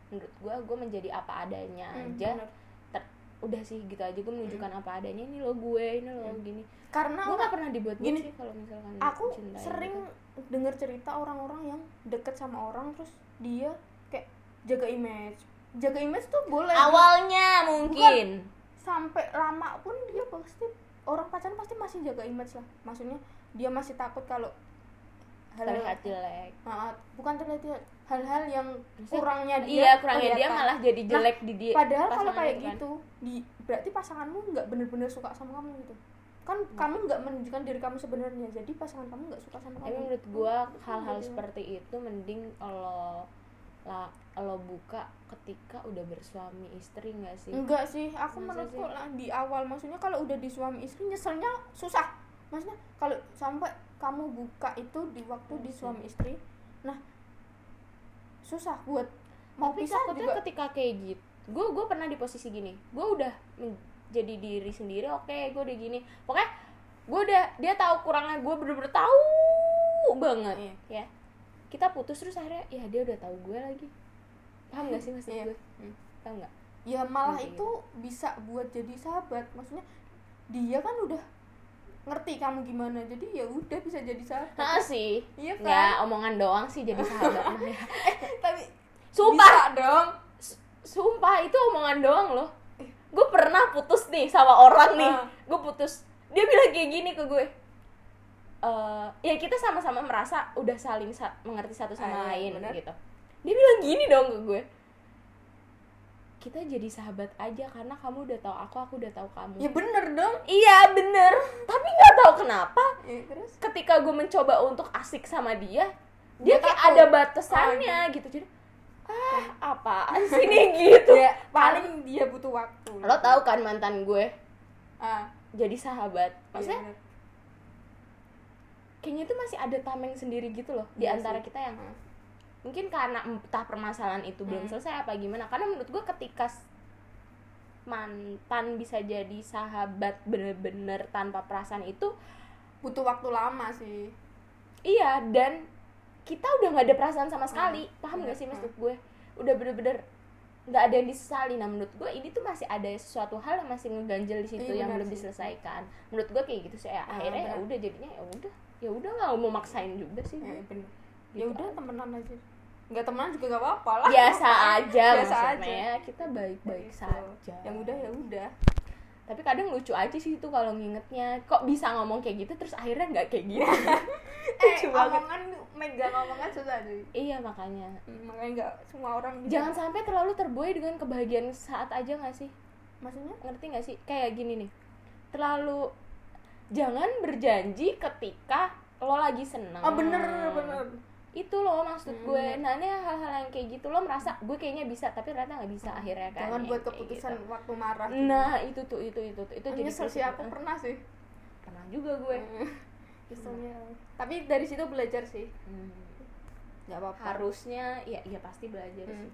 menurut gue gue menjadi apa adanya Hmm, aja. bener. Ter- udah sih gitu aja gue menunjukkan apa adanya ini lo gue ini lo Hmm. gini. Karena gue gak pernah dibuat Gini, sih kalau misalkan aku mencintai sering gitu. dengar cerita orang-orang yang deket sama orang terus dia kayak jaga image. Jaga image tuh boleh. Awalnya mungkin. sampai lama pun dia pasti orang pacaran pasti masih jaga image lah. Maksudnya dia masih takut kalau hal terlihat jelek Nah, bukan terlihat jelek, hal-hal yang kurangnya dia iya kurangnya dia malah jadi Nah, jelek di dia padahal kalau kayak kan. gitu di berarti pasanganmu nggak bener-bener suka sama kamu gitu kan Hmm. kamu nggak menunjukkan diri kamu sebenarnya jadi pasangan kamu nggak suka sama tapi kamu menurut gua Hmm, hal-hal gitu. seperti itu mending kalau lah lo buka ketika udah bersuami istri nggak sih enggak sih aku Masa menurutku sih? lah di awal maksudnya kalau udah di suami istri nyeselnya susah maksudnya kalau sampai kamu buka itu di waktu di Iya suami istri nah susah buat mau tapi pisah takutnya juga. ketika kayak gitu gue gue pernah di posisi gini gue udah menjadi diri sendiri oke gue udah gini. Pokoknya gue udah dia tahu kurangnya gue bener-bener tahu banget Iya. ya. Kita putus terus akhirnya ya dia udah tahu gue lagi. Paham gak sih maksud Iya. gue Hmm. tahu nggak? Ya malah Kayak itu bisa buat jadi sahabat. Maksudnya dia kan udah ngerti kamu gimana. Jadi ya udah bisa jadi sahabat. Nah sih. Iya kan nggak omongan doang sih jadi [LAUGHS] sahabat. Ya. tapi sumpah. bisa dong. Sumpah itu omongan doang loh. Gue pernah putus nih sama orang nih. Ah. gue putus. Dia bilang kayak gini ke gue. Eh ya kita sama-sama merasa udah saling sa- mengerti satu sama Ah, iya, lain bener. gitu. Dia bilang gini dong ke gue kita jadi sahabat aja karena kamu udah tahu aku aku udah tahu kamu. Ya bener dong. Iya bener. Tapi nggak tahu kenapa ya, terus? ketika gue mencoba untuk asik sama dia dia, Dia kayak takut. ada batasannya gitu. Jadi ah apaan sih nih [LAUGHS] gitu. Ya paling dia butuh waktu. Lo tahu kan mantan gue? Ah. Jadi sahabat. Iya maksudnya bener. kayaknya itu masih ada tameng sendiri gitu loh di Iya antara sih. kita yang Ah. Mungkin karena entah permasalahan itu belum Hmm. selesai apa gimana. Karena menurut gue ketika mantan bisa jadi sahabat bener-bener tanpa perasaan itu butuh waktu lama sih. Iya dan kita udah nggak ada perasaan sama sekali. Paham Bener, gak sih hmm. maksud gue? Udah bener-bener nggak ada yang disesali. Nah menurut gue ini tuh masih ada sesuatu hal yang masih ngeganjel di situ Iya, yang belum sih. diselesaikan. Menurut gue kayak gitu sih. Ya Ah, akhirnya ya udah. jadinya ya udah. Ya udah nggak mau maksain juga sih. Ya bener Gitu. ya udah temenan aja. Nggak temenan juga gak apa-apa lah. Biasa aja Biasa maksudnya aja. kita baik-baik Gitu. saja. Yang udah ya udah. Tapi kadang lucu aja sih itu kalau ngingetnya kok bisa ngomong kayak gitu terus akhirnya nggak kayak gitu. [LAUGHS] Eh [LAUGHS] Lucu omongan megang omongan susah sih. Iya makanya. Hmm, makanya nggak semua orang bisa. jangan sampai terlalu terbuai dengan kebahagiaan saat aja nggak sih? Maksudnya? Ngerti nggak sih? Kayak gini nih terlalu jangan berjanji ketika lo lagi seneng. Oh bener bener itu loh maksud Hmm, gue. Nah ini hal-hal yang kayak gitu lo merasa gue kayaknya bisa tapi ternyata nggak bisa akhirnya kan. Jangan buat kayak keputusan gitu. waktu marah nah itu tuh itu itu tuh itu itu jadi sih aku pernah sih. Pernah juga gue. [LAUGHS] Keselnya. tapi dari situ belajar sih. Hmm. nggak apa-apa. Harusnya ya ya pasti belajar Hmm. sih.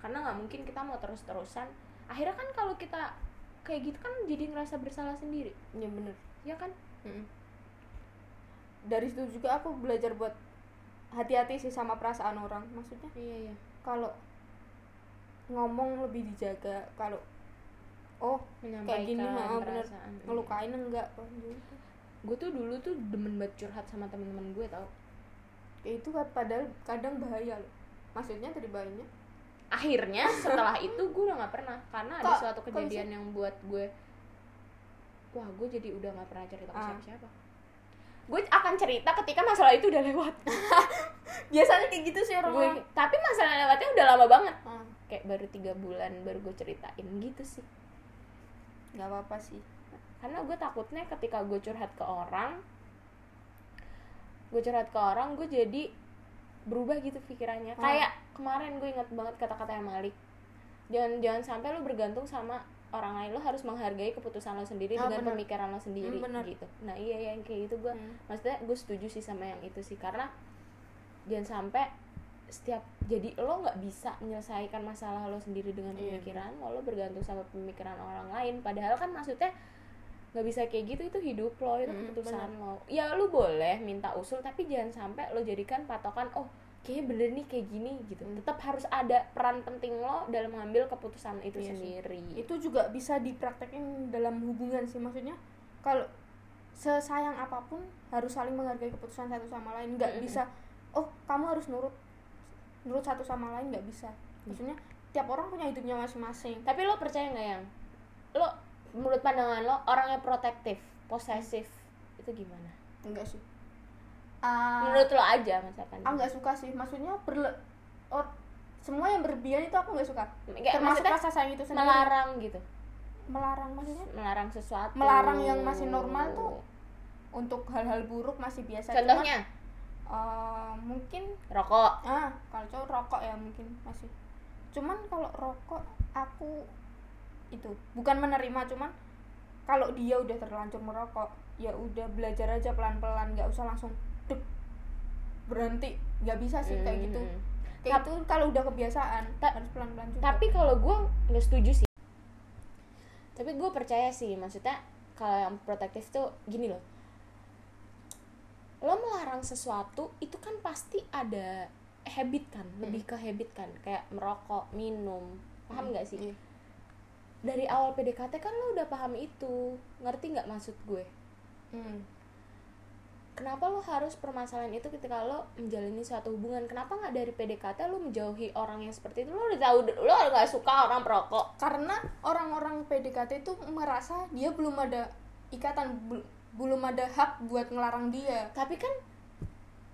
Karena nggak mungkin kita mau terus-terusan. Akhirnya kan kalau kita kayak gitu kan jadi ngerasa bersalah sendiri. Ya bener. Ya kan? Mm. dari situ juga aku belajar buat hati-hati sih sama perasaan orang maksudnya iya iya. kalau ngomong lebih dijaga kalau oh menyampaikan gini, ha, bener. perasaan. Ngelukain enggak gitu. gue tuh dulu tuh demen banget curhat sama temen-temen gue tau? Ya itu padahal kadang bahaya loh. Maksudnya dari bahayanya akhirnya [LAUGHS] setelah itu gue udah nggak pernah karena ada Kok- suatu kok kejadian yang buat gue wah gue jadi udah nggak pernah cerita ke Ah. siapa-siapa gue akan cerita ketika masalah itu udah lewat. [LAUGHS] Biasanya kayak gitu sih orang gue tapi masalah lewatnya udah lama banget. Ah, kayak baru tiga bulan baru gue ceritain gitu sih. Nggak apa-apa sih. Karena gue takutnya ketika gue curhat ke orang gue curhat ke orang gue jadi berubah gitu pikirannya. Hmm. kayak kemarin gue inget banget kata-katanya Malik. Jangan jangan sampai lo bergantung sama orang lain lo harus menghargai keputusan lo sendiri Ah, dengan bener. pemikiran lo sendiri Hmm, bener. gitu nah iya yang kayak gitu gue Hmm. maksudnya gue setuju sih sama yang itu sih karena jangan sampai setiap jadi lo nggak bisa menyelesaikan masalah lo sendiri dengan Iya. pemikiran lo lo bergantung sama pemikiran orang lain padahal kan maksudnya nggak bisa kayak gitu itu hidup lo itu Mm, keputusan lo ya lo boleh minta usul tapi jangan sampai lo jadikan patokan oh kayaknya bener nih kayak gini gitu. Mm. tetap harus ada peran penting lo dalam mengambil keputusan itu Iya sih. sendiri. Itu juga bisa dipraktekin dalam hubungan sih maksudnya kalau sesayang apa pun harus saling menghargai keputusan satu sama lain. Nggak Mm-mm. bisa oh kamu harus nurut nurut satu sama lain nggak bisa. Maksudnya tiap orang punya hidupnya masing-masing. Tapi lo percaya nggak yang? Lo menurut pandangan lo orang yang protektif posesif itu gimana? Enggak sih Ah, menurut lo aja misalkan. Aku nggak suka sih maksudnya berle oh, semua yang berlebihan itu aku nggak suka. Kayak termasuk rasa sayang itu sendiri. melarang gitu. Melarang maksudnya? Melarang sesuatu. Melarang yang masih normal tuh untuk hal-hal buruk masih biasa. Cuman, contohnya? eh, mungkin rokok. Ah kalau cowok rokok ya mungkin masih. Cuman kalau rokok aku itu bukan menerima cuman kalau dia udah terlanjur merokok ya udah belajar aja pelan-pelan nggak usah langsung dek berhenti. Nggak bisa sih kayak gitu. Hmm. kayak itu kalau udah kebiasaan Ta- harus pelan-pelan juga. tapi kalau gue nggak setuju sih. Tapi gue percaya sih maksudnya kalau yang protektif tuh gini loh. Lo melarang sesuatu itu kan pasti ada habit kan lebih ke habit kan kayak merokok minum. Paham nggak sih? Iya. dari awal PDKT kan lo udah paham itu. Ngerti nggak maksud gue? Hmm. Kenapa lo harus permasalahan itu ketika lo menjalani suatu hubungan? Kenapa nggak dari PDKT lo menjauhi orang yang seperti itu? Lo udah tahu lo nggak suka orang perokok. Karena orang-orang PDKT itu merasa dia belum ada ikatan bel- belum ada hak buat ngelarang dia. Tapi kan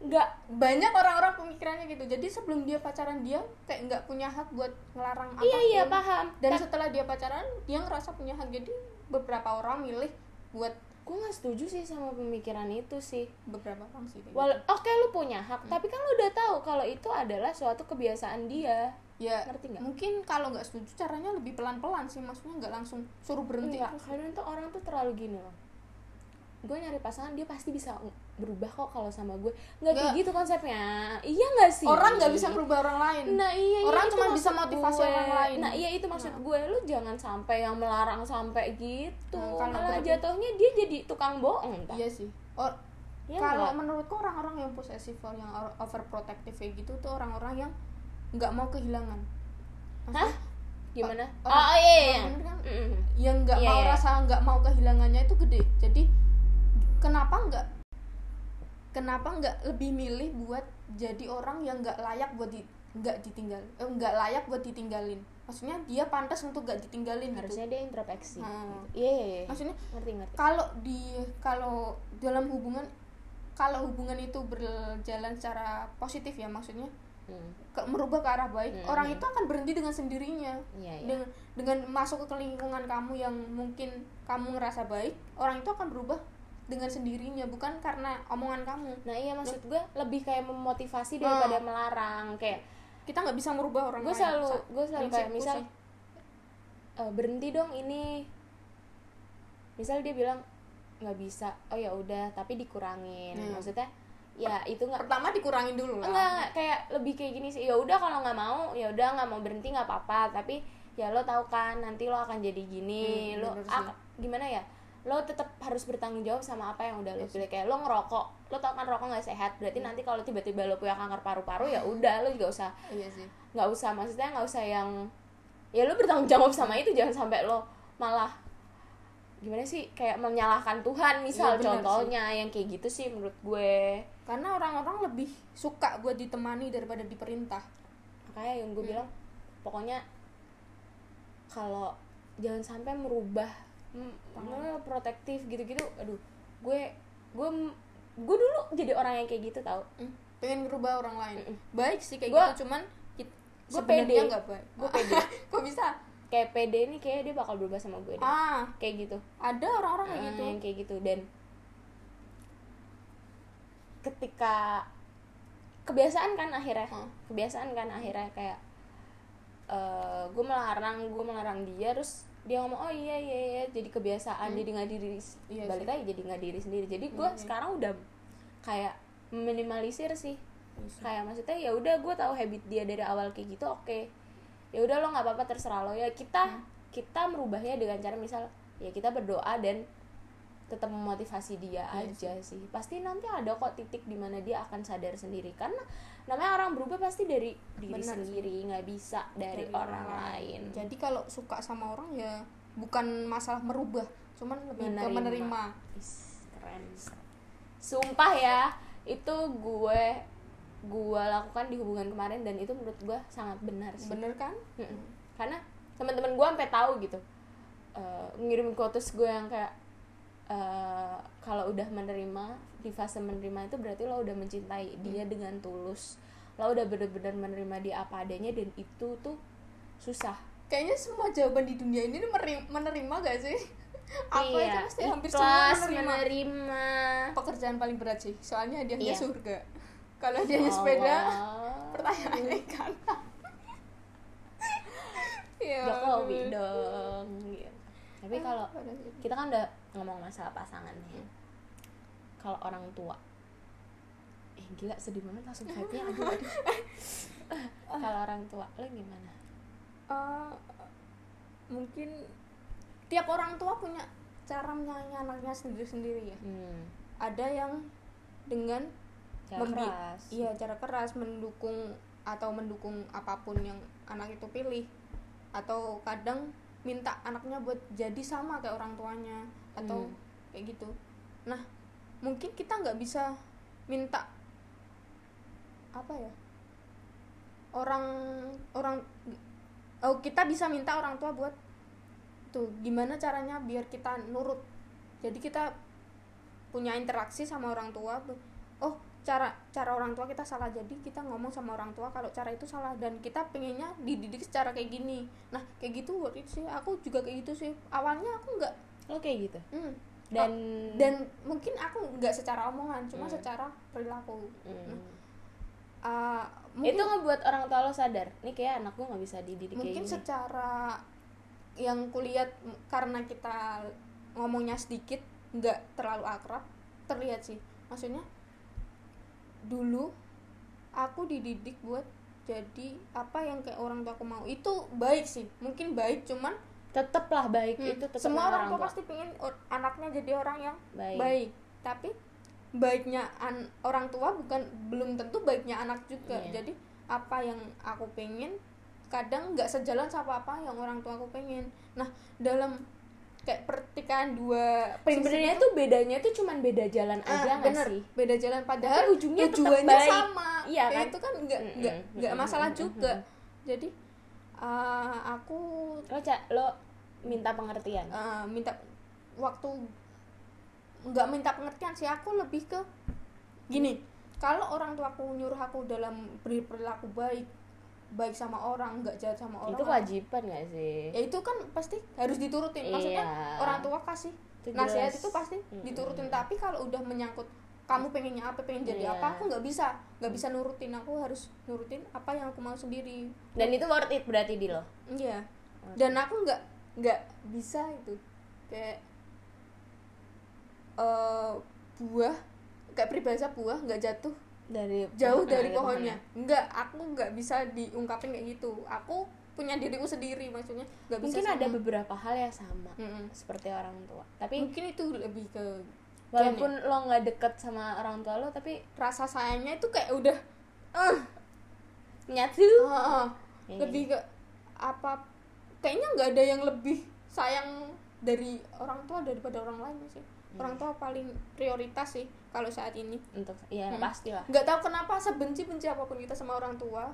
nggak banyak orang-orang pemikirannya gitu. Jadi sebelum dia pacaran dia kayak nggak punya hak buat ngelarang iya iya apa pun. paham. Dan dan setelah dia pacaran dia ngerasa punya hak. Jadi beberapa orang milih buat gue nggak setuju sih sama pemikiran itu sih beberapa orang sih gitu. oke lu punya hak tapi kan lu udah tahu kalau itu adalah suatu kebiasaan dia ya ngerti nggak? mungkin kalau nggak setuju caranya lebih pelan-pelan sih maksudnya nggak langsung suruh berhenti Enggak, terus. kadang tuh orang tuh terlalu gini loh gue nyari pasangan dia pasti bisa berubah kok kalau sama gue nggak kayak gitu konsepnya iya nggak sih orang nggak bisa merubah orang lain nah iya Orang iya, itu cuma bisa maksud motivasi gue. orang lain. nah iya itu maksud Nah. gue lu jangan sampai yang melarang sampai gitu Nah, kalau malah jatuhnya dia jadi tukang bohong tak? iya sih oh, Iya kalau menurutku orang-orang yang posesif or yang or- overprotective kayak gitu tuh orang-orang yang nggak mau kehilangan Hah? Maksudnya, gimana orang- oh iya iya orang bener kan? Mm-mm. yang nggak Iya, mau iya. rasa nggak mau kehilangannya itu gede jadi kenapa nggak kenapa nggak lebih milih buat jadi orang yang nggak layak buat di nggak ditinggal eh, nggak layak buat ditinggalin maksudnya dia pantas untuk gak ditinggalin gitu harusnya dia introspeksi Hmm. gitu. iya iya, iya. maksudnya ngerti ngerti kalau di kalau dalam hubungan kalau hubungan itu berjalan secara positif ya maksudnya Hmm. ke, merubah ke arah baik Hmm. orang itu akan berhenti dengan sendirinya iya iya dengan dengan masuk ke lingkungan kamu yang mungkin kamu ngerasa baik orang itu akan berubah dengan sendirinya bukan karena omongan kamu. Nah iya maksud gue lebih kayak memotivasi daripada Hmm. melarang kayak kita nggak bisa merubah orang gue selalu gue selalu kayak misal. "Eh, berhenti dong ini. Misal dia bilang nggak bisa. Oh ya udah tapi dikurangin. Hmm. maksudnya ya itu nggak pertama dikurangin dulu lah. Enggak, kayak lebih kayak gini sih. Ya udah kalau nggak mau ya udah nggak mau berhenti nggak apa-apa. Tapi ya lo tahu kan nanti lo akan jadi gini. Hmm, lo ak- gimana ya lo tetap harus bertanggung jawab sama apa yang udah lo pilih. Kayak lo ngerokok lo tau kan rokok nggak sehat. Hmm. berarti nanti kalau tiba-tiba lo punya kanker paru-paru ya udah lo juga usah iya sih. nggak usah maksudnya nggak usah yang ya lo bertanggung jawab sama itu jangan sampai lo malah gimana sih kayak menyalahkan Tuhan. Misal Iya, benar contohnya yang kayak gitu sih menurut gue. Karena orang-orang lebih suka buat ditemani daripada diperintah. Makanya yang Hmm. gue bilang pokoknya kalau jangan sampai merubah mm, Tangan. mm, protektif gitu-gitu aduh gue gue gue dulu jadi orang yang kayak gitu tau Hmm, pengen ngerubah orang lain Mm-mm. baik sih kayak Gua- gitu cuman sebenarnya pede. nggak baik Gua pede. [LAUGHS] kok bisa kayak pede nih kayak dia bakal berubah sama gue deh. ah kayak gitu ada orang-orang kayak Eh, gitu yang kayak gitu dan ketika kebiasaan kan akhirnya Hmm. kebiasaan kan akhirnya kayak eh gue melarang gue melarang dia terus dia ngomong oh iya iya iya jadi kebiasaan Hmm. jadi nggak diri Iya balik sih. lagi jadi nggak diri sendiri jadi gue Iya, iya. sekarang udah kayak minimalisir sih Iya sih. kayak maksudnya ya udah gue tahu habit dia dari awal kayak gitu oke ya udah lo nggak apa-apa terserah lo ya kita Hmm. kita merubahnya dengan cara misal ya kita berdoa dan tetap memotivasi dia Iya aja sih. pasti nanti ada kok titik di mana dia akan sadar sendiri karena namanya orang berubah pasti dari diri Benar sih. sendiri nggak bisa dari, orang, lain. Jadi kalau suka sama orang ya bukan masalah merubah cuman lebih ke menerima. Is, keren. Sumpah ya itu gue gue lakukan di hubungan kemarin dan itu menurut gue sangat benar sih. Bener kan? Mm-mm. karena teman-teman gue sampai tahu gitu. Eh, ngirim quotes gue yang kayak eh, kalau udah menerima di fase menerima itu berarti lo udah mencintai dia dengan tulus. Lo udah bener-bener menerima dia apa adanya dan itu tuh susah. Kayaknya semua jawaban di dunia ini menerima gak sih? [LAUGHS] Apa iya, aja pasti hampir semua menerima? menerima. Pekerjaan paling berat sih soalnya hadiahnya Iya. surga. Kalau hadiahnya sepeda Allah. pertanyaannya kan. [LAUGHS] Ya Jokowi dong gitu. Tapi kalau Ada sih. kita kan udah ngomong masalah pasangan nih kalau orang tua eh gila sedih banget langsung vibe-nya [LAUGHS] aduh aduh. [LAUGHS] Kalau orang tua lo gimana? Eh, mungkin tiap orang tua punya cara menyayangi anaknya sendiri-sendiri ya. Hmm, ada yang dengan cara Membi- keras. iya cara keras mendukung atau mendukung apa pun yang anak itu pilih. Atau kadang minta anaknya buat jadi sama kayak orang tuanya atau Hmm. kayak gitu. Nah mungkin kita nggak bisa minta apa ya? Orang orang oh kita bisa minta orang tua buat tuh gimana caranya biar kita nurut. Jadi kita punya interaksi sama orang tua oh cara cara orang tua kita salah. Jadi kita ngomong sama orang tua kalau cara itu salah. Dan kita pengennya dididik secara kayak gini. Nah kayak gitu waktu itu sih. Aku juga kayak gitu sih. Awalnya aku nggak lo kayak gitu? Hmm, dan dan mungkin aku nggak secara omongan cuma Hmm. secara perilaku. Hmm, Uh, itu ngebuat orang tua lo sadar nih kayak anak gue nggak bisa dididik mungkin kayak gini. secara yang kulihat karena kita ngomongnya sedikit nggak terlalu akrab terlihat sih. Maksudnya dulu aku dididik buat jadi apa yang kayak orang tua aku mau. Itu baik sih mungkin baik cuman tetep lah baik hmm, itu tetep semua orang tua pasti pengen or- anaknya jadi orang yang baik, baik. Tapi baiknya an- orang tua bukan belum tentu baiknya anak juga. Iya. jadi apa yang aku pengen kadang nggak sejalan sama apa yang orang tua aku pengen. Nah dalam kayak pertikaian dua sebenarnya itu- tuh bedanya tuh cuman beda jalan Ah, aja nggak sih? Beda jalan padahal Tapi ujungnya tetap tujuannya baik. sama. Iya kan? itu kan nggak nggak nggak mm-mm, masalah mm-mm, juga. Jadi Eh, aku lo ca- lo minta pengertian? Eh, minta waktu nggak minta pengertian sih. Aku lebih ke gini. Kalau orang tua aku nyuruh aku dalam berperilaku baik baik sama orang nggak jahat sama orang itu kewajiban gak sih? Ya itu kan pasti harus diturutin. Maksudnya Iya. orang tua kasih. Itu nasihat jelas. itu pasti Mm-mm. diturutin. Tapi kalau udah menyangkut kamu pengennya apa pengen jadi Iya. apa? Aku nggak bisa. Nggak bisa nurutin. Aku harus nurutin apa yang aku mau sendiri. Dan itu worth it berarti di lo iya dan aku nggak nggak bisa itu. Kayak eh buah kayak peribahasa buah nggak jatuh dari jauh dari dari pohonnya. Nggak aku nggak bisa diungkapin kayak gitu. Aku punya diriku sendiri maksudnya. Nggak bisa mungkin sama- ada beberapa hal yang sama Mm-mm. seperti orang tua. Tapi mungkin itu lebih ke walaupun lo nggak deket sama orang tua lo tapi rasa sayangnya itu kayak udah eh nyatu. Ah. Iya. lebih ke apa kayaknya nggak ada yang lebih sayang dari orang tua daripada orang lain sih Hmm. orang tua paling prioritas sih kalau saat ini untuk ya Hmm. pasti lah nggak tahu kenapa sebenci benci apa pun kita sama orang tua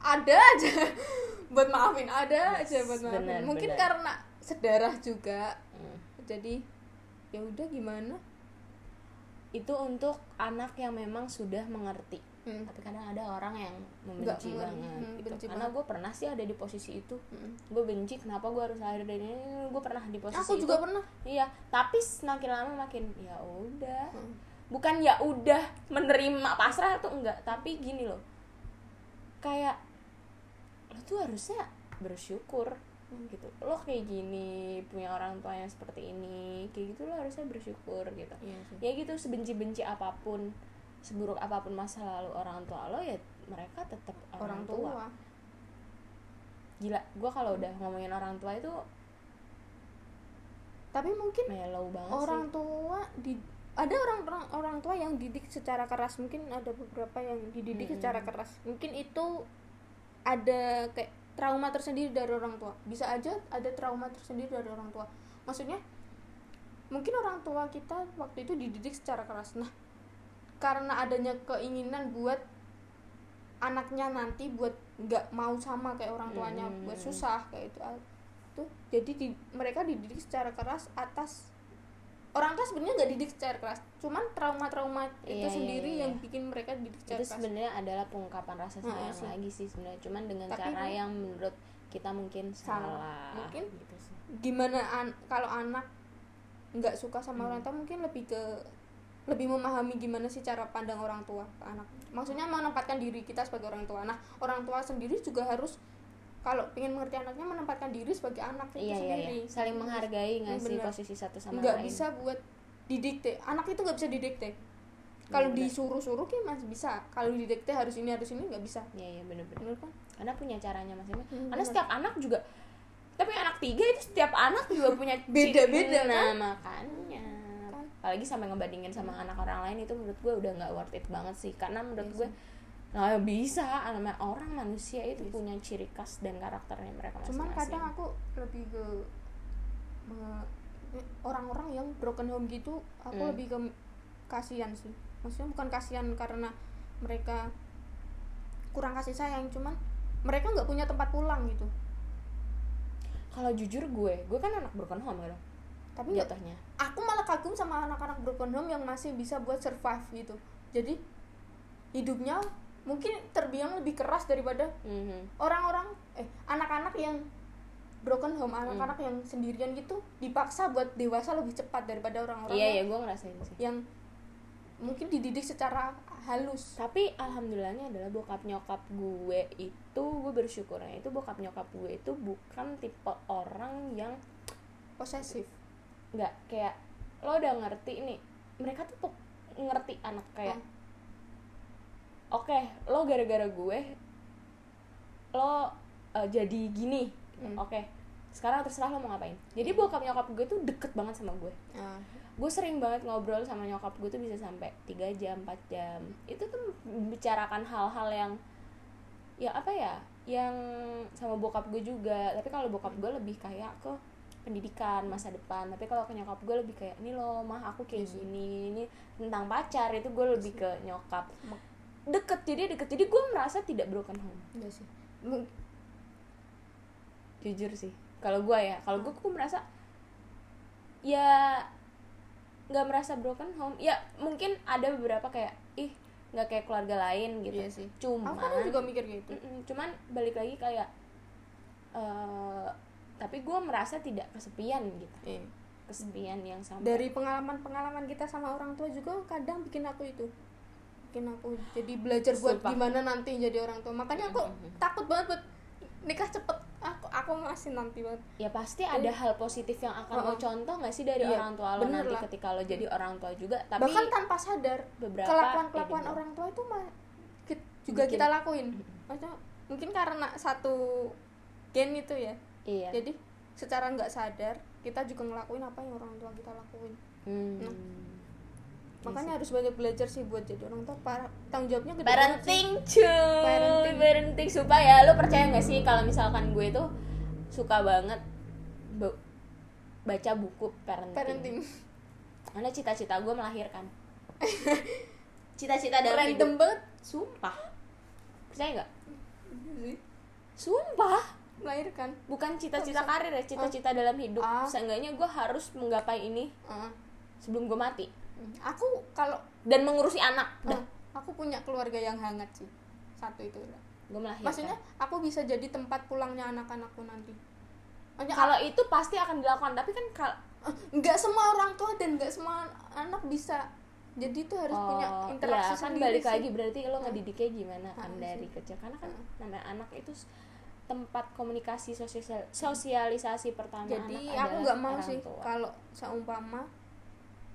ada aja [LAUGHS] buat maafin ada aja buat maafin benar, mungkin benar. karena sedarah juga Hmm. jadi ya udah gimana itu untuk anak yang memang sudah mengerti Hmm. tapi kadang ada orang yang Nggak membenci mengerti. banget Hmm, gitu. benci karena gue pernah sih ada di posisi itu Mm. gue benci kenapa gue harus lahir dari ini gue pernah di posisi aku itu juga pernah iya tapi semakin lama makin ya udah Hmm. bukan ya udah menerima pasrah tuh enggak tapi gini loh kayak lo tuh harusnya bersyukur gitu lo kayak gini punya orang tua yang seperti ini kayak gitu lo harusnya bersyukur gitu sih. ya gitu sebenci-benci apa pun seburuk apa pun masa lalu orang tua lo ya mereka tetap orang tua. gila gue kalau udah ngomongin orang tua itu tapi mungkin mellow banget orang sih. tua di ada orang orang orang tua yang didik secara keras mungkin ada beberapa yang dididik Mm-mm. secara keras. Mungkin itu ada kayak trauma tersendiri dari orang tua. Bisa aja ada trauma tersendiri dari orang tua. Maksudnya mungkin orang tua kita waktu itu dididik secara keras. Nah karena adanya keinginan buat anaknya nanti buat nggak mau sama kayak orang tuanya Mm. buat susah kayak itu tuh jadi di- mereka dididik secara keras atas orang tua sebenarnya nggak didik secara keras cuman trauma-trauma itu Iya, iya, sendiri iya, yang iya. bikin mereka didik itu secara keras sebenarnya adalah pengungkapan rasa sayang sih. lagi sih sebenarnya cuman dengan Tapi cara ini- yang menurut kita mungkin Salah. salah, Mungkin gitu sih. gimana an- kalau anak nggak suka sama Hmm. orang tua mungkin lebih ke lebih memahami gimana sih cara pandang orang tua ke anak. Maksudnya menempatkan diri kita sebagai orang tua. Nah orang tua sendiri juga harus kalau pengen mengerti anaknya menempatkan diri sebagai anak itu iya iya sendiri. Iya saling menghargai nggak sih posisi satu sama nggak lain? bisa buat didikte. Anak itu nggak bisa didikte. Kalau benar. disuruh-suruh kan masih bisa. Kalau didikte harus ini harus ini nggak bisa. Iya iya bener-bener benar. Kan? Karena punya caranya masing-masing. Hmm, karena bener. setiap anak juga tapi anak tiga itu setiap anak juga punya Beda-beda, nah kan? makanya. Kan? Apalagi sampai ngebandingin sama anak orang lain itu menurut gue udah nggak worth it banget sih. Karena menurut Iya gue nah bisa namanya orang manusia itu Iya sih. punya ciri khas dan karakternya mereka cuman masing-masing. kadang aku lebih ke orang-orang yang broken home gitu aku Hmm. lebih ke kasihan sih. Maksudnya bukan kasihan karena mereka kurang kasih sayang cuman mereka nggak punya tempat pulang gitu. Kalau jujur gue gue kan anak broken home gitu tapi jatuhnya. aku malah kagum sama anak-anak broken home yang masih bisa buat survive gitu. Jadi hidupnya mungkin terbilang lebih keras daripada Mhm. orang-orang eh anak-anak yang broken home anak-anak yang sendirian gitu dipaksa buat dewasa lebih cepat daripada orang-orang iya yang, iya ngerasain sih. yang mungkin dididik secara halus. Tapi alhamdulillahnya adalah bokap nyokap gue itu gue bersyukurnya itu bokap nyokap gue itu bukan tipe orang yang posesif nggak kayak lo udah ngerti nih mereka tuh tuh ngerti anak kayak Hmm. oke lo gara-gara gue lo eh, jadi gini Hmm. oke sekarang terserah lo mau ngapain. Jadi bokap nyokap gue tuh deket banget sama gue. Nah, gue sering banget ngobrol sama nyokap gue tuh bisa sampai 3 jam 4 jam. Itu tuh membicarakan hal-hal yang ya apa ya yang sama bokap gue juga. Tapi kalau bokap gue lebih kayak ke pendidikan masa depan. Tapi kalau ke nyokap gue lebih kayak ini loh mah aku kayak Iya. sih. gini ini tentang pacar. Itu gue lebih ke nyokap. Mak- deket jadi deket. Jadi gue merasa tidak broken home. Enggak sih. Mung- jujur sih. Kalau gue ya kalau gue gue merasa ya nggak merasa broken home. Ya mungkin ada beberapa kayak ih nggak kayak keluarga lain gitu. Iya sih. cuman aku juga mikir gitu. Cuman balik lagi kayak eh tapi gue merasa tidak kesepian gitu. Iya. kesepian yang sama dari pengalaman-pengalaman kita sama orang tua juga kadang bikin aku itu. Bikin aku jadi belajar buat Sumpah. gimana nanti jadi orang tua. Makanya aku Mhm. takut banget buat nikah cepet. Aku aku masih nanti banget. Ya pasti ada hal positif yang akan lo Oh. contoh nggak sih dari Iya, orang tua lo nanti lah. ketika lo jadi orang tua juga? Tapi bahkan tanpa sadar beberapa kelakuan kelakuan orang tua itu mah juga Bikin- kita lakuin. Maksudnya mungkin karena satu gen itu ya iya. Jadi secara nggak sadar kita juga ngelakuin apa yang orang tua kita lakuin. Hmm. Nah, Iya makanya sih. harus banyak belajar sih buat jadi orang tua. Para tanggung jawabnya gede parenting cuy. Parenting. parenting. Supaya lo percaya nggak sih kalau misalkan gue tuh suka banget bu- baca buku parenting, parenting. Karena cita-cita gue melahirkan. [LAUGHS] Cita-cita dalam random hidup. banget sumpah. Percaya nggak? Sih. Sumpah melahirkan. Bukan cita-cita karir ya cita-cita dalam hidup. Ah. seenggaknya gue harus menggapai ini Ah. sebelum gue mati. Aku kalau dan mengurusi anak. Ah, dah. aku punya keluarga yang hangat sih. Satu itu. Udah gue melahirkan. Maksudnya aku bisa jadi tempat pulangnya anak-anakku nanti. Kalau itu pasti akan dilakukan tapi kan kalau nggak semua orang tua dan nggak semua anak bisa. Jadi itu harus punya Oh, interaksi ya, kan sendiri balik sih. lagi berarti lo ngedidiknya gimana kan Ah, dari kecil. Karena kan namanya anak itu tempat komunikasi sosial sosialisasi pertama jadi anak aku nggak mau sih kalau seumpama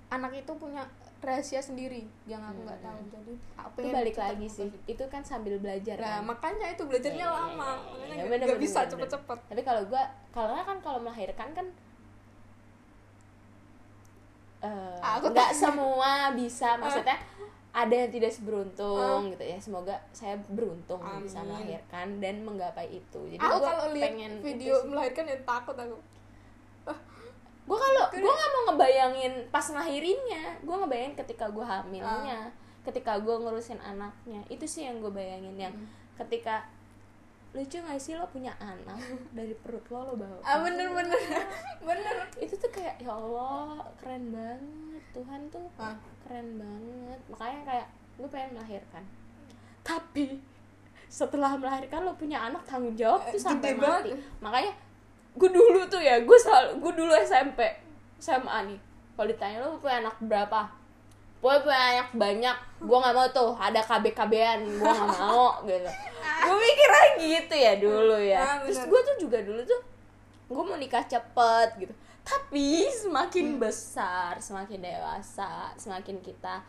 anak itu punya rahasia sendiri. Yang aku nggak Hmm. tahu jadi aku itu balik lagi sih. itu kan sambil belajar nah kan? makanya itu belajarnya Iya, iya, lama. iya, makanya iya, nggak- bisa cepet-cepet. Tapi kalau gua karena kan kalau melahirkan kan Aku nggak semua bisa. Maksudnya [LAUGHS] ada yang tidak seberuntung Ah. gitu ya semoga saya beruntung bisa Amin. melahirkan dan menggapai itu jadi aku kalau lihat video melahirkan ya takut aku gue kalau gue nggak mau ngebayangin pas ngelahirinnya gue ngebayangin ketika gue hamilnya Ah. ketika gue ngurusin anaknya itu sih yang gue bayangin yang Hmm. ketika lucu gak sih lo punya anak [LAUGHS] dari perut lo lo bawa ah bener bener. [LAUGHS] Bener. Itu tuh kayak ya Allah keren banget. Tuhan tuh Ah. keren banget. Makanya kayak gue pengen melahirkan. Tapi setelah melahirkan lo punya anak tanggung jawab tuh Eh, sampai gede mati. banget. makanya gue dulu tuh ya gue selalu gue dulu SMP SMA nih. Kalau ditanya lo punya anak berapa Pokoknya punya anak banyak. Gue nggak mau tuh ada KB KBan gue nggak mau gitu. Gue mikir lagi gitu ya dulu ya. Ah, terus gue tuh juga dulu tuh gue mau nikah cepet gitu. Tapi semakin Hmm. besar semakin dewasa semakin kita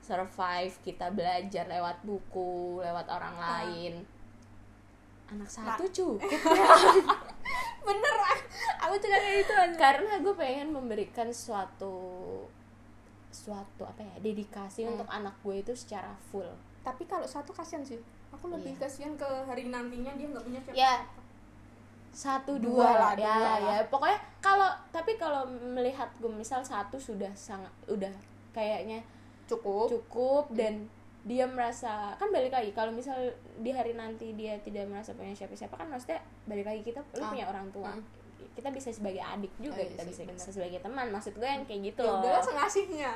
survive kita belajar lewat buku lewat orang Ah. lain. Anak satu cukup. [LAUGHS] [LAUGHS] Bener aku juga kayak gitu aja karena gue pengen memberikan suatu suatu apa ya dedikasi Hmm. untuk anak gue itu secara full. Tapi kalau satu kasihan sih. Aku lebih Iya. kasihan ke hari nantinya dia nggak punya siapa. Ya. Satu Dua dua, lah, ya dua ya. pokoknya kalau tapi kalau melihat gue misal satu sudah sangat udah kayaknya cukup. cukup dan dia merasa kan balik lagi kalau misal di hari nanti dia tidak merasa punya siapa-siapa kan maksudnya balik lagi kita lu Ah. punya orang tua. Hmm. Kita bisa sebagai adik juga Oh, iya kita sih, bisa bener. sebagai teman. Maksud gue yang kayak gitu ya loh. udahlah sengasihnya.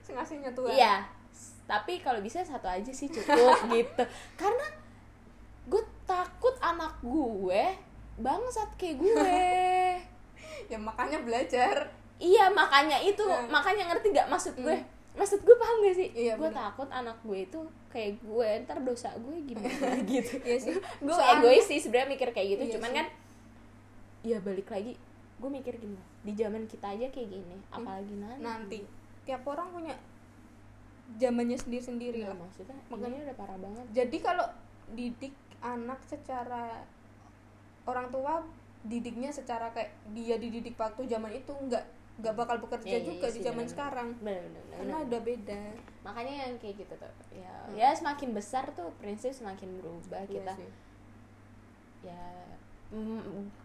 Sengasihnya tuh iya. Tapi kalau bisa satu aja sih cukup [LAUGHS] gitu. Karena gue takut anak gue bangsat kayak gue. [LAUGHS] Ya makanya belajar. Iya makanya itu. Nah. makanya ngerti gak maksud gue? Hmm. maksud gue paham gak sih? Iya, gue takut anak gue itu kayak gue. Ntar dosa gue gimana [LAUGHS] gitu. Iya sih. gue Soalnya- egois sih sebenarnya mikir kayak gitu. Iya cuman sih. kan ya balik lagi. Gue mikir gini di zaman kita aja kayak gini apalagi nanti. Nanti. Tiap orang punya zamannya sendiri-sendiri Iya, lah. maksudnya Makanya- ini udah parah banget. Jadi kalau didik anak secara orang tua didiknya secara kayak dia dididik waktu zaman itu nggak nggak bakal bekerja Iya, iya, juga iya di zaman sekarang. Bener-bener karena bener. udah beda. Makanya yang kayak gitu tuh ya Hmm. ya semakin besar tuh prinsip semakin berubah Iya kita. sih. ya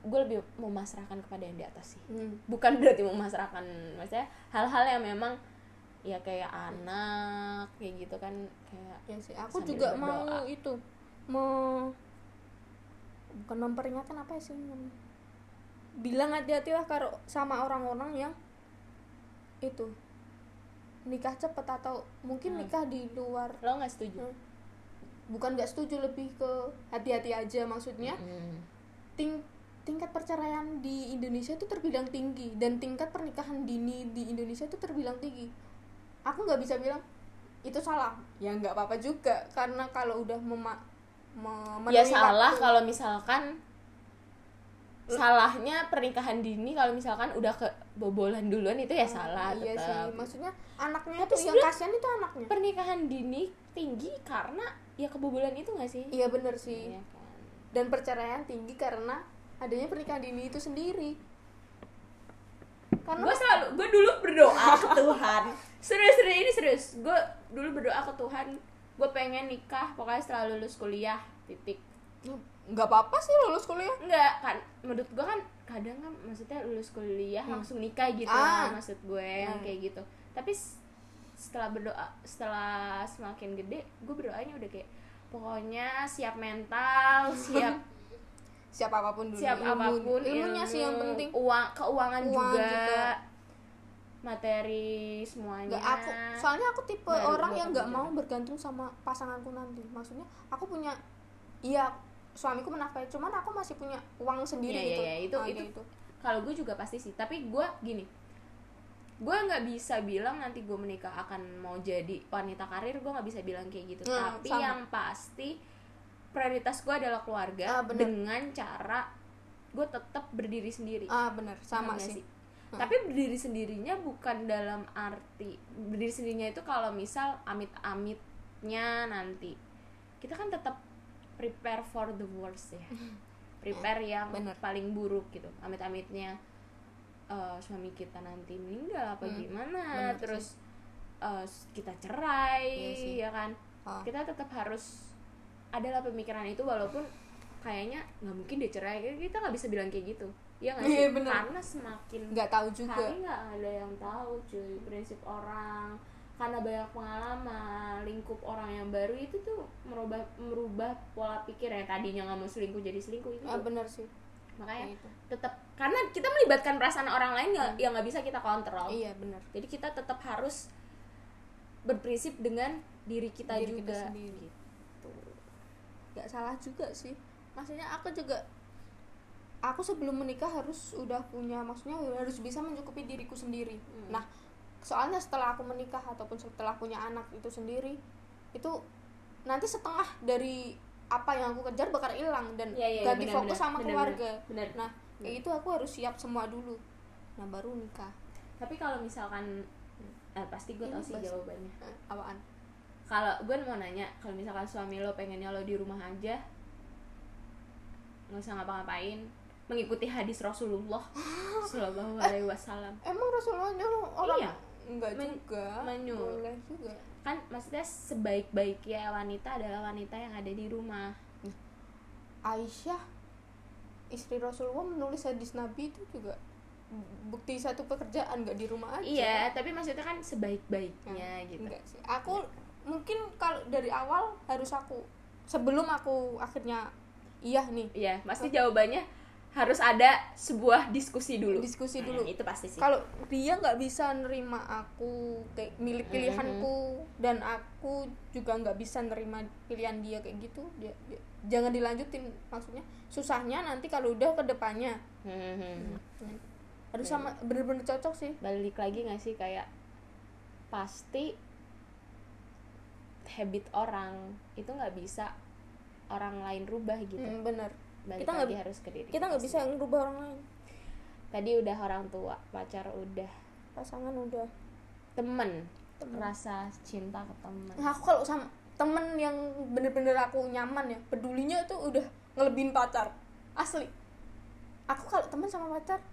gue lebih memasrahkan kepada yang di atas sih Hmm. bukan [LAUGHS] berarti memasrahkan maksudnya hal-hal yang memang ya kayak anak kayak gitu kan kayak ya sih aku juga berdoa. mau itu mau bukan memperingatkan apa sih namanya? bilang hati-hatilah karo sama orang-orang yang itu nikah cepet atau mungkin Hmm. nikah di luar lo nggak setuju Hmm. bukan nggak setuju lebih ke hati-hati aja maksudnya Mm. Ting tingkat perceraian di Indonesia itu terbilang tinggi dan tingkat pernikahan dini di Indonesia itu terbilang tinggi. Aku nggak bisa bilang itu salah. Ya nggak apa-apa juga karena kalau udah mema me- ya salah waktu- kalau misalkan salahnya pernikahan dini kalau misalkan udah kebobolan duluan itu ya salah iya sih. Tetap. maksudnya anaknya Tapi itu yang kasihan itu anaknya. pernikahan dini tinggi karena ya kebobolan itu gak sih? Iya bener sih. Iya kan? Dan perceraian tinggi karena adanya pernikahan dini itu sendiri. Karena gue selalu gue dulu berdoa ke [LAUGHS] Tuhan. Serius serius ini serius. Gue dulu berdoa ke Tuhan. Gue pengen nikah pokoknya setelah lulus kuliah titik. Nggak apa-apa sih lulus kuliah? Enggak kan menurut gue kan kadang kan maksudnya lulus kuliah Hmm. langsung nikah gitu Ah. maksud gue yang Hmm. kayak gitu. Tapi setelah berdoa setelah semakin gede gue berdoanya udah kayak pokoknya siap mental [LAUGHS] siap siap apa pun dulu siap ilmu- apa pun ilmunya sih yang ilmu, penting. uang keuangan Uang juga, juga. materi semuanya. Nggak aku soalnya aku tipe Baru orang yang nggak mau bergantung sama pasanganku nanti. Maksudnya aku punya iya suamiku menafkahi cuman aku masih punya uang sendiri iya, gitu. iya, itu- Ah, itu- gitu. kalau gue juga pasti sih. Tapi gue gini gue nggak bisa bilang nanti gue menikah akan mau jadi wanita karir gue nggak bisa bilang kayak gitu Hmm, tapi sama. yang pasti prioritas gue adalah keluarga Ah, bener. dengan cara gue tetap berdiri sendiri ah bener sama nggak sih Hmm. tapi berdiri sendirinya bukan dalam arti berdiri sendirinya itu kalau misal amit-amitnya nanti kita kan tetap prepare for the worst ya [LAUGHS] prepare yang Bener. paling buruk gitu amit-amitnya eh, suami kita nanti meninggal apa Hmm, gimana bener terus eh, kita cerai Iya sih. ya kan? Ah. kita tetap harus adalah pemikiran itu walaupun kayaknya nggak mungkin dia cerai kita nggak bisa bilang kayak gitu. Ya nggak sih? Iya, bener. karena semakin nggak tahu juga. hari nggak ada yang tahu cuy prinsip orang. Karena banyak pengalaman lingkup orang yang baru itu tuh merubah merubah pola pikir yang tadinya nggak mau selingkuh jadi selingkuh itu ah bener sih makanya Gitu. tetap karena kita melibatkan perasaan orang lain yang nggak bisa kita kontrol iya bener jadi kita tetap harus berprinsip dengan diri kita Diri kita juga sendiri. gitu. nggak salah juga sih maksudnya aku juga aku sebelum menikah harus udah punya maksudnya harus bisa mencukupi diriku sendiri Hmm. nah soalnya setelah aku menikah ataupun setelah punya anak itu sendiri itu nanti setengah dari apa yang aku kejar bakal hilang dan iya, iya, ganti benar, fokus sama benar, keluarga. benar. nah kayak itu aku harus siap semua dulu. Nah baru nikah. Tapi kalau misalkan eh, pasti gue tau sih pasti. jawabannya. Eh, apaan? Kalau gue mau nanya kalau misalkan suami lo pengennya lo di rumah aja nggak usah ngapa-ngapain mengikuti hadis Rasulullah [LAUGHS] Shallallahu Alaihi Wasallam. Emang Rasulullah nyuruh orang Iya. enggak Men- juga? menyuruh. boleh juga kan maksudnya sebaik-baiknya wanita adalah wanita yang ada di rumah. Aisyah istri Rasulullah menulis hadis Nabi itu juga bukti satu pekerjaan nggak di rumah aja. Iya tapi maksudnya kan sebaik-baiknya gitu. enggak sih. Aku mungkin kalau dari awal harus aku sebelum aku akhirnya iya nih. Iya pasti jawabannya harus ada sebuah diskusi dulu. Diskusi Nah, dulu. itu pasti sih. Kalau dia nggak bisa nerima aku kayak milik pilihanku dan aku juga nggak bisa nerima pilihan dia kayak gitu dia, dia- jangan dilanjutin maksudnya susahnya nanti kalau udah ke depannya. Hmm. harus sama bener-bener cocok sih. Balik lagi nggak sih kayak pasti habit orang itu nggak bisa orang lain rubah gitu. Hmm, bener balik kita nggak harus ke diri kita nggak bisa ngerubah orang lain. Tadi udah orang tua pacar udah. Pasangan udah. Temen, Temen. rasa cinta ke temen. Nah, aku kalau sama temen yang bener-bener aku nyaman ya pedulinya tuh udah ngelebihin pacar. Asli. Aku kalau temen sama pacar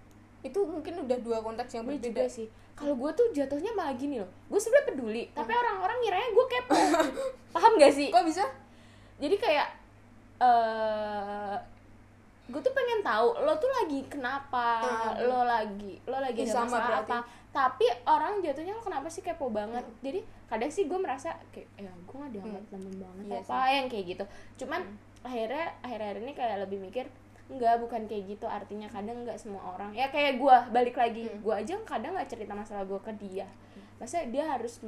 itu mungkin udah dua konteks yang berbeda. juga sih. Kalau gue tuh jatuhnya malah gini loh. Gue sebenarnya peduli tapi orang-orang ngiranya gue kepo. [LAUGHS] Paham gak sih? Kok bisa? Jadi kayak eh gue tuh pengen tahu lo tuh lagi kenapa? Hmm. lo lagi lo lagi ada sama masalah berarti. apa? Tapi orang jatuhnya lo kenapa sih kepo banget? Jadi kadang sih gue merasa kayak ya gue gak dianggap temen banget Iya apa yang kayak gitu. Cuman akhirnya akhir-akhir ini kayak lebih mikir Enggak, bukan kayak gitu. Artinya kadang nggak semua orang ya kayak gua balik lagi. Hmm. gua aja kadang nggak cerita masalah gua ke dia. Masa dia harus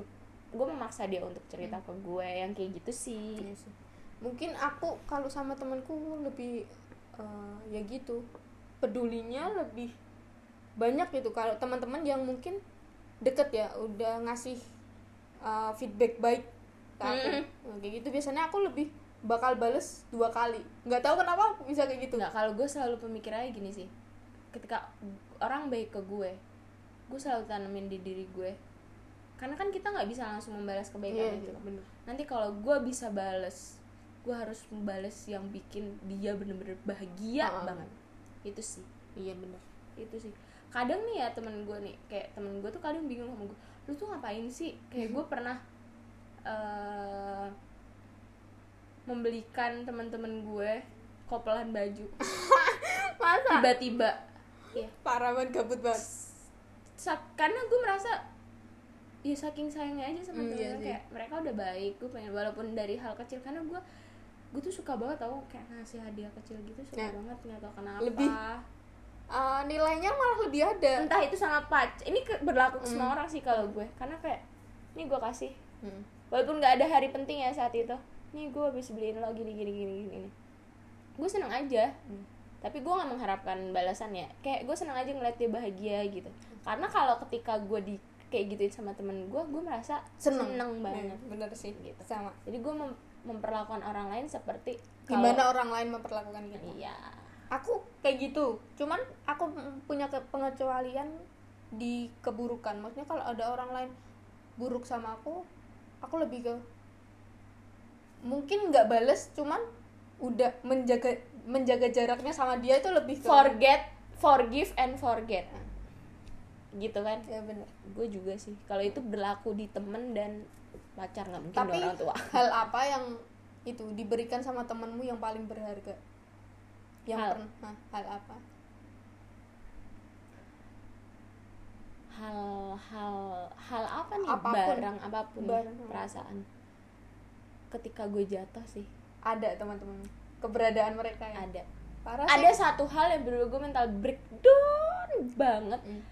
gue memaksa dia untuk cerita ke gue yang kayak gitu sih. Iya sih. mungkin aku kalau sama temanku lebih eh, ya gitu. Pedulinya lebih banyak gitu. Kalau teman-teman yang mungkin deket ya udah ngasih eh, feedback baik ke aku. Mm. Nah, kayak gitu biasanya aku lebih bakal bales dua kali. Nggak tahu kenapa bisa kayak gitu. Nggak kalau gue selalu pemikirannya gini sih. Ketika orang baik ke gue gue selalu tanamin di diri gue. Karena kan kita nggak bisa langsung membalas kebaikan Iya, itu. bener. nanti kalau gue bisa bales gue harus membalas yang bikin dia bener-bener bahagia Ah, ah. banget. Itu sih. Iya bener. Itu sih. Kadang nih ya temen gue nih kayak temen gue tuh kadang bingung sama gue lu tuh ngapain sih? Kayak gue [LAUGHS] pernah eh membelikan teman-teman gue kopelan baju. [LAUGHS] Masa? Tiba-tiba. Ya parah banget gabut banget. Sa- karena gue merasa ya saking sayangnya aja sama iya temen sih. kayak mereka udah baik gue pengen walaupun dari hal kecil karena gue gue tuh suka banget tau kayak ngasih hadiah kecil gitu suka Ya. banget nggak tau kenapa Lebih Eh, nilainya malah lebih ada entah itu sama pac ini ke- berlaku ke semua Hmm. orang sih kalau gue karena kayak ini gue kasih Hmm. walaupun nggak ada hari penting ya saat itu nih gue habis beliin lo gini gini gini gini gue seneng aja Hmm. tapi gue nggak mengharapkan balasan ya kayak gue seneng aja ngeliat dia bahagia gitu karena kalau ketika gue di kayak gituin sama temen gue gue merasa seneng, banget Hmm, bener sih Gitu. sama jadi gue mem- memperlakukan orang lain seperti kalau- gimana orang lain memperlakukan kita iya. Aku kayak gitu. Cuman aku punya ke- pengecualian di keburukan. Maksudnya kalau ada orang lain buruk sama aku aku lebih ke mungkin nggak bales cuman udah menjaga menjaga jaraknya sama dia itu lebih ke forget forgive and forget. Gitu kan? Ya bener. Gue juga sih. Kalau itu berlaku di temen dan pacar nggak mungkin tapi orang tua. hal apa yang itu diberikan sama temenmu yang paling berharga? Yang Hal. pernah hal apa? Hal hal hal apa nih? Apa pun. barang apa pun ya, Barang. perasaan. Ketika gue jatuh sih. Ada teman-teman keberadaan mereka ya? Ada. Parah ada sih. satu hal yang bener gue mental breakdown banget. Hmm.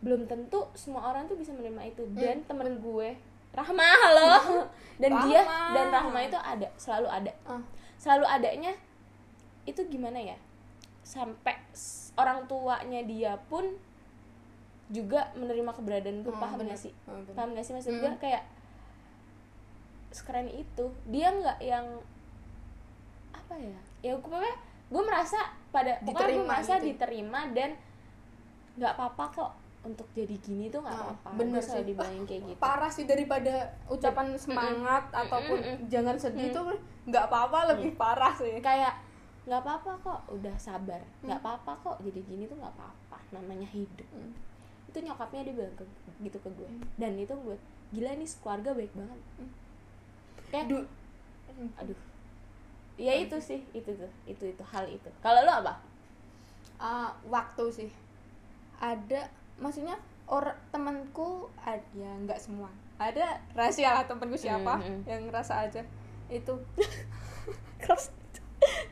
Belum tentu semua orang tuh bisa menerima itu Hmm. dan temen gue Rahma halo [LAUGHS] dan dia Rahma. dan Rahma itu ada selalu ada Ah. selalu adanya itu gimana ya sampai orang tuanya dia pun juga menerima keberadaan gue Oh, paham bener. gak sih bener. paham gak sih maksud Hmm. gue kayak sekeren itu dia nggak yang apa ya ya gue pokoknya gue merasa pada pokoknya gue Diterima merasa gitu. diterima dan nggak apa-apa kok untuk jadi gini tuh nggak Nah, apa-apa. Bener Gue selalu sih. dibilangin kayak gitu. Parah sih daripada ucapan semangat ataupun jangan sedih itu nggak apa-apa lebih parah sih. Kayak nggak apa-apa kok udah sabar. Nggak Hmm. apa-apa kok jadi gini tuh nggak apa-apa namanya hidup. Hmm. itu nyokapnya dia bilang ke, gitu ke gue. Dan itu gue gila nih keluarga baik banget. Hmm. kayak Du- aduh. Ya itu sih itu tuh itu itu hal itu. Kalau lo apa? Ah, waktu sih. Ada maksudnya orang temanku ada ya nggak semua. Ada rahasia lah temanku siapa Mhm. yang ngerasa aja. Itu. [LAUGHS]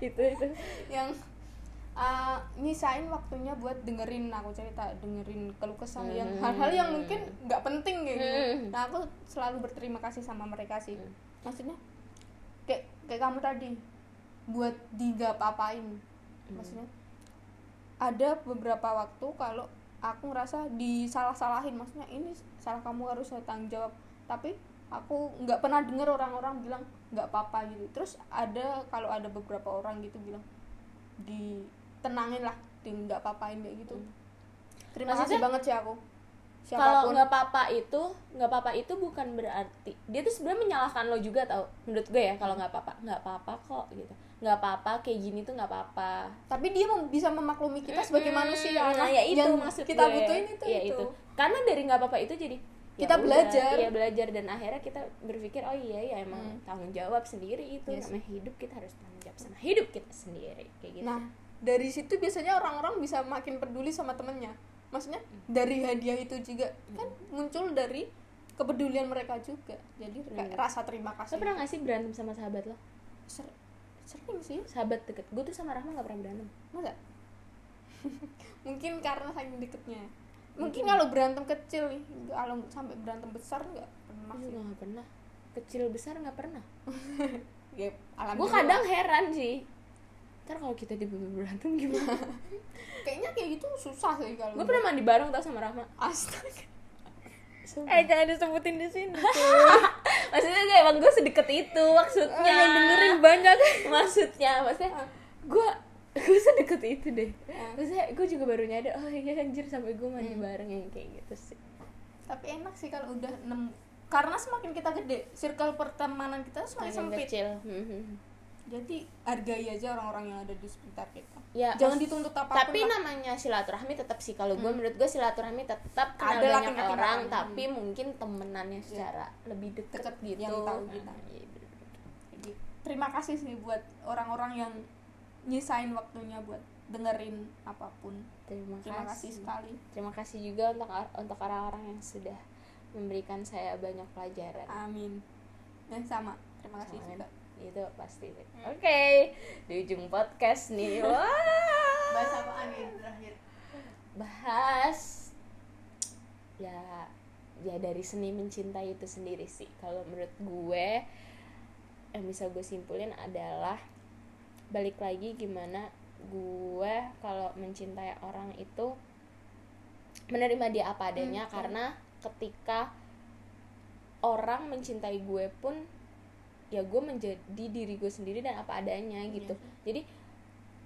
Itu itu. Yang ah, nyisain waktunya buat dengerin aku cerita dengerin keluh kesah yang Hmm. hal-hal yang mungkin nggak penting gitu Hmm. nah aku selalu berterima kasih sama mereka sih. Hmm. maksudnya kayak kayak kamu tadi buat di nggak apa-apain maksudnya ada beberapa waktu kalau aku ngerasa disalah-salahin. Maksudnya ini salah kamu harus tanggung jawab. Tapi aku nggak pernah dengar orang-orang bilang nggak apa-apa gitu. Terus ada kalau ada beberapa orang gitu bilang ditenangin lah di nggak apa-apain kayak gitu. Terima kasih Maksudnya, banget sih aku. kalau nggak apa-apa itu nggak apa-apa itu bukan berarti dia tuh sebenarnya menyalahkan lo juga tau menurut gue ya kalau nggak apa-apa nggak apa-apa kok gitu nggak apa-apa kayak gini tuh nggak apa-apa tapi dia mem- bisa memaklumi kita sebagai manusia nah Nah, ya itu yang maksud kita gue. butuhin itu ya itu, karena dari nggak apa-apa itu jadi ya Kita udah, belajar. iya belajar dan akhirnya kita berpikir oh iya ya emang Hmm. tanggung jawab sendiri itu Yes. namanya hidup kita harus tanggung jawab sama hidup kita sendiri kayak gitu Nah, dari situ biasanya orang-orang bisa makin peduli sama temennya. Maksudnya Hmm. dari hadiah itu juga kan muncul dari kepedulian mereka juga. Jadi Bener. rasa terima lo kasih. pernah nggak sih berantem sama sahabat lo Ser- sering sih sahabat deket. Gue tuh sama Rahma nggak pernah berantem. Masa [LAUGHS] mungkin karena saking deketnya. Mungkin kalau berantem kecil nih kalau sampai berantem besar nggak pernah Gue sih. nggak pernah. Kecil besar nggak pernah. [LAUGHS] Ya, gue kadang heran sih. Ntar kalau kita tiba-tiba berantem gimana? [LAUGHS] Kayaknya kayak gitu susah sih kalau gue pernah mandi bareng tau sama Rahma. Astaga Sumpah. eh jangan disebutin di sini [LAUGHS] maksudnya kayak emang gue sedekat itu maksudnya. Yang dengerin banyak. [LAUGHS] Maksudnya maksudnya gue gue sedekat itu deh. Ah. maksudnya gue juga baru nyadar oh iya anjir sampai gue mandi bareng yang kayak gitu sih. Tapi enak sih kalau udah nem karena semakin kita gede circle pertemanan kita semakin Makin sempit. kecil. Mhm. Jadi hargai aja orang-orang yang ada di sekitar kita. Ya jangan mas- dituntut apa pun tapi lah. namanya silaturahmi tetap sih. Kalau gue menurut gue silaturahmi tetap kenal Ada banyak orang Hmm. tapi mungkin temenannya secara lebih deket, Deket, gitu. yang tahu kita. Nah, bener. Jadi, terima kasih sih buat orang-orang yang nyisain waktunya buat dengerin apa pun. Terima, terima kasih. sekali. Terima kasih juga untuk untuk orang-orang yang sudah memberikan saya banyak pelajaran. Amin. Dan sama. Terima kasih Amin. juga itu pasti oke di ujung podcast nih. [LAUGHS] Wah. Bahas apaan nih terakhir? Bahas ya ya dari seni mencintai itu sendiri sih. Kalau menurut gue yang bisa gue simpulin adalah balik lagi gimana gue kalau mencintai orang itu menerima dia apa adanya. Hmm, karena ketika orang mencintai gue pun ya gue menjadi diri gue sendiri dan apa adanya gitu. Jadi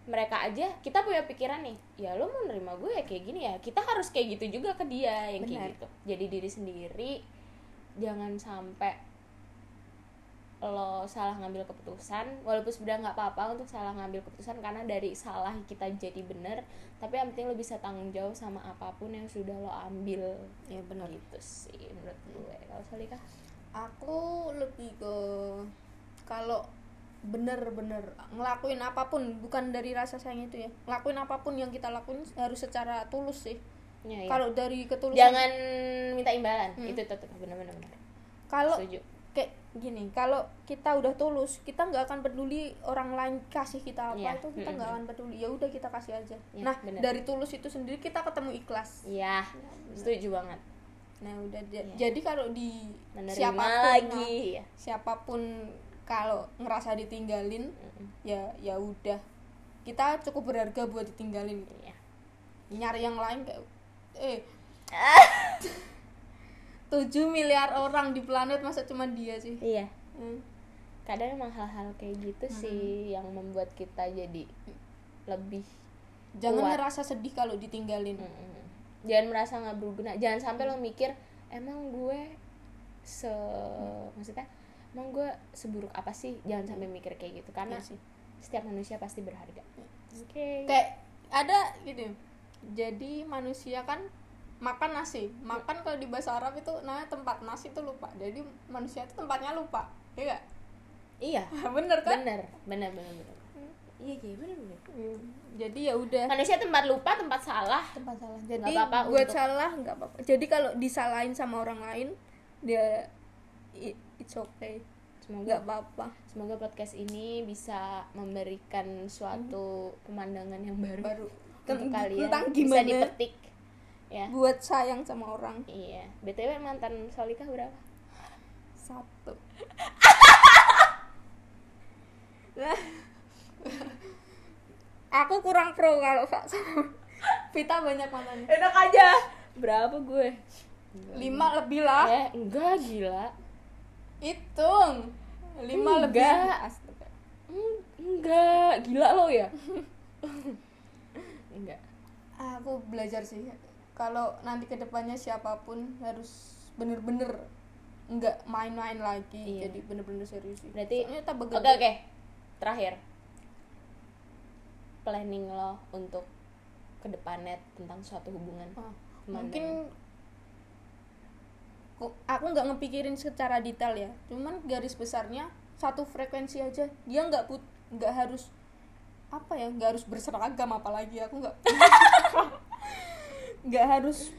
mereka aja kita punya pikiran nih ya lo mau nerima gue ya kayak gini ya kita harus kayak gitu juga ke dia yang Benar. kayak gitu. Jadi diri sendiri jangan sampai lo salah ngambil keputusan walaupun sebenarnya nggak apa-apa untuk salah ngambil keputusan karena dari salah kita jadi bener tapi yang penting lo bisa tanggung jawab sama apa pun yang sudah lo ambil. Ya benar. Gitu sih menurut gue. Kalau Salika aku lebih ke kalau bener-bener ngelakuin apa pun bukan dari rasa sayang itu ya ngelakuin apa pun yang kita lakuin harus secara tulus sih ya, ya. kalau dari ketulusan jangan minta imbalan Hmm. itu tetap benar-benar benar kalau setuju kayak gini kalau kita udah tulus kita nggak akan peduli orang lain kasih kita apa Iya. itu kita nggak akan peduli ya udah kita kasih aja Iya, nah bener. dari tulus itu sendiri kita ketemu ikhlas Iya, setuju banget. Nah udah Iya. jadi kalau di Menerima siapa pun lagi. nah, siapa pun kalau ngerasa ditinggalin Mm-mm. ya ya udah kita cukup berharga buat ditinggalin Iya. nyari yang lain kayak eh [LAUGHS] 7 miliar orang di planet masa cuma dia sih Iya. Hmm. Kadang emang hal-hal kayak gitu sih yang membuat kita jadi lebih jangan Kuat. ngerasa sedih kalau ditinggalin Mm-mm. Jangan merasa nggak berguna. Jangan sampai lo mikir emang gue se maksudnya emang gue seburuk apa sih? Jangan sampai mikir kayak gitu karena Iya sih. setiap manusia pasti berharga. Oke. kayak ada gitu jadi manusia kan makan nasi makan kalau di bahasa Arab itu namanya tempat nasi itu lupa jadi manusia itu tempatnya lupa ya gak? Iya. [LAUGHS] bener kan Bener, bener, bener, bener. Iya, iya, bener, bener. Hmm. jadi ya udah Manusia tempat lupa, tempat salah. tempat salah jadi Nggak apa-apa buat untuk- salah nggak apa-apa jadi kalau disalahin sama orang lain dia it's okay Semoga nggak apa-apa Semoga podcast ini bisa memberikan suatu pemandangan yang baru, baru untuk Ten- kalian tentang bisa gimana dipetik. Ya. buat sayang sama orang Iya. BTW mantan Solika berapa? satu [LAUGHS] aku kurang pro kalau Vita banyak mantannya Enak aja. Berapa gue? lima lebih lah Eh, enggak gila. hitung lima Enggak. lebih Astaga. Hmm, enggak, gila lo ya? [LAUGHS] enggak. aku belajar sih kalau nanti ke depannya siapa pun harus bener-bener nggak main-main lagi Iya. jadi bener-bener serius sih Berarti- tak Oke, bekerja oke. Terakhir. Planning lo untuk ke depannya tentang suatu hubungan. Oh, mungkin aku nggak ngepikirin secara detail ya. Cuman garis besarnya satu frekuensi aja. Dia nggak put nggak harus apa ya nggak harus berseragam apalagi. Aku nggak [LAUGHS] nggak harus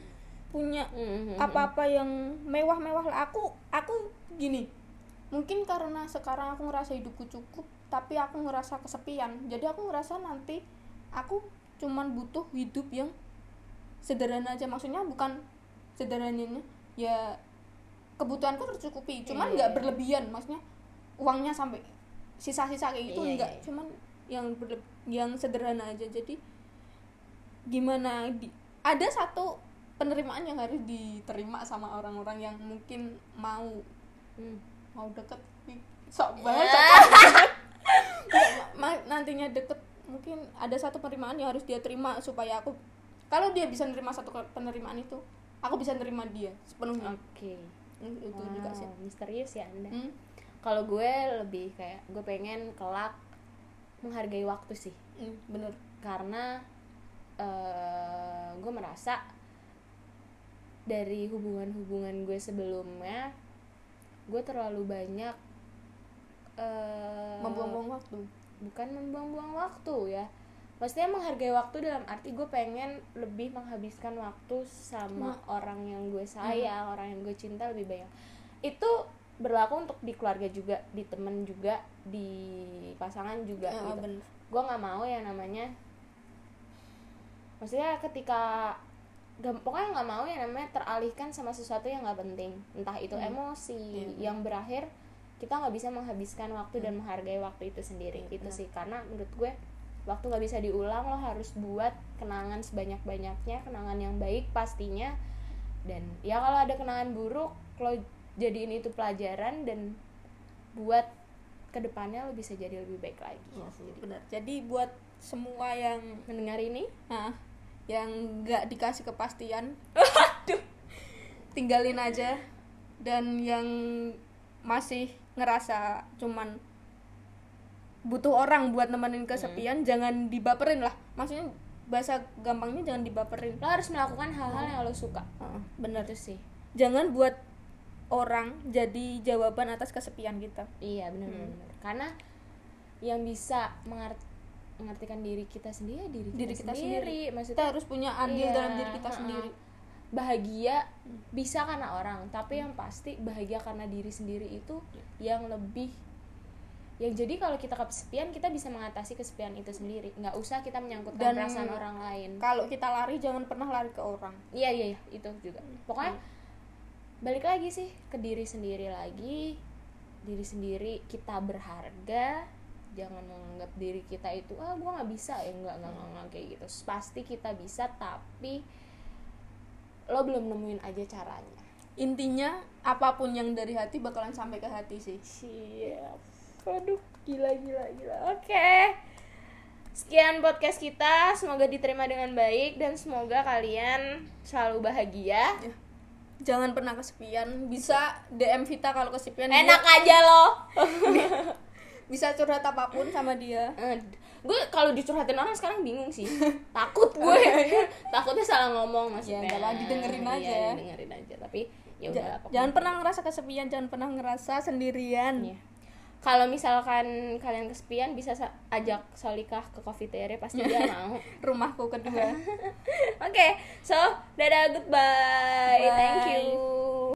punya Mhm. apa-apa yang mewah-mewah lah. Aku aku gini. Mungkin karena sekarang aku ngerasa hidupku cukup tapi aku ngerasa kesepian. Jadi aku ngerasa nanti aku cuman butuh hidup yang sederhana aja. Maksudnya bukan sederhananya. Ya kebutuhanku tercukupi cuman Iya, nggak iya. berlebihan. Maksudnya uangnya sampai sisa-sisa kayak gitu Iya, enggak iya. cuman yang berle- yang sederhana aja. Jadi gimana di, ada satu penerimaan yang harus diterima sama orang-orang yang mungkin mau Hmm. mau deket sok banget. sok [LAUGHS] [LAUGHS] nantinya deket mungkin ada satu penerimaan yang harus dia terima supaya aku kalau dia bisa nerima satu penerimaan itu aku bisa nerima dia sepenuhnya. Oke. Hmm, itu juga sih. Wow, misterius ya anda. Hmm, kalau gue lebih kayak gue pengen kelak menghargai waktu sih. Hmm, bener. Karena eh gue merasa dari hubungan-hubungan gue sebelumnya gue terlalu banyak eh membuang-buang waktu. bukan membuang-buang waktu ya. Maksudnya menghargai waktu dalam arti gue pengen lebih menghabiskan waktu sama orang yang gue sayang orang yang gue cinta lebih banyak. Itu berlaku untuk di keluarga juga di temen juga di pasangan juga Ya, gitu. bener. Gue nggak mau yang namanya. Maksudnya ketika pokoknya nggak mau yang namanya teralihkan sama sesuatu yang nggak penting. Entah itu Hmm. emosi Iya. yang berakhir kita nggak bisa menghabiskan waktu dan menghargai waktu itu sendiri Iya, gitu benar. sih. Karena menurut gue waktu nggak bisa diulang lo harus buat kenangan sebanyak banyaknya kenangan yang baik pastinya. Dan ya kalau ada kenangan buruk lo jadiin itu pelajaran dan buat ke depannya lo bisa jadi lebih baik lagi. Iya, Jadi, bener jadi buat semua yang mendengar ini nah, yang nggak dikasih kepastian [LAUGHS] tinggalin aja. Dan yang masih ngerasa cuman butuh orang buat nemenin kesepian jangan dibaperin lah. Maksudnya bahasa gampangnya jangan dibaperin. Lo harus melakukan hal-hal yang lo suka. Heeh, bener itu sih. Jangan buat orang jadi jawaban atas kesepian kita. Iya benar Hmm. benar karena yang bisa mengar- mengartikan diri kita sendiri ya diri, Diri kita, kita sendiri. kita maksudnya harus punya andil Iya, dalam diri kita heeh. sendiri bahagia bisa karena orang tapi yang pasti bahagia karena diri sendiri itu yang lebih yang jadi kalau kita kesepian kita bisa mengatasi kesepian itu sendiri. Nggak usah kita menyangkutkan Dan- perasaan orang lain. kalau kita lari jangan pernah lari ke orang. Iya iya iya, itu juga. Pokoknya balik lagi sih ke diri sendiri lagi. Diri sendiri kita berharga. Jangan menganggap diri kita itu ah gua nggak bisa. Ya nggak nggak nggak, nggak kayak gitu. Pasti kita bisa tapi lo belum nemuin aja caranya. Intinya apa pun yang dari hati bakalan sampai ke hati sih. Siap. Aduh gila gila gila. Oke. Sekian podcast kita. Semoga diterima dengan baik dan semoga kalian selalu bahagia. Jangan pernah kesepian. Bisa DM Vita kalau kesepian. Enak dia aja loh [LAUGHS] bisa curhat apa pun sama dia gue kalau dicurhatin orang sekarang bingung sih. [LAUGHS] Takut gue. [LAUGHS] Takutnya salah ngomong maksudnya. Ya, lah, didengerin aja. Iya, didengerin aja. Tapi ya udah Ja- jangan pernah ngerasa kesepian jangan pernah ngerasa sendirian. Iya. kalau misalkan kalian kesepian bisa sa- ajak Solikah ke coffee tere pasti dia [LAUGHS] mau. Rumahku kedua. Oke so dadah goodbye. Bye. thank you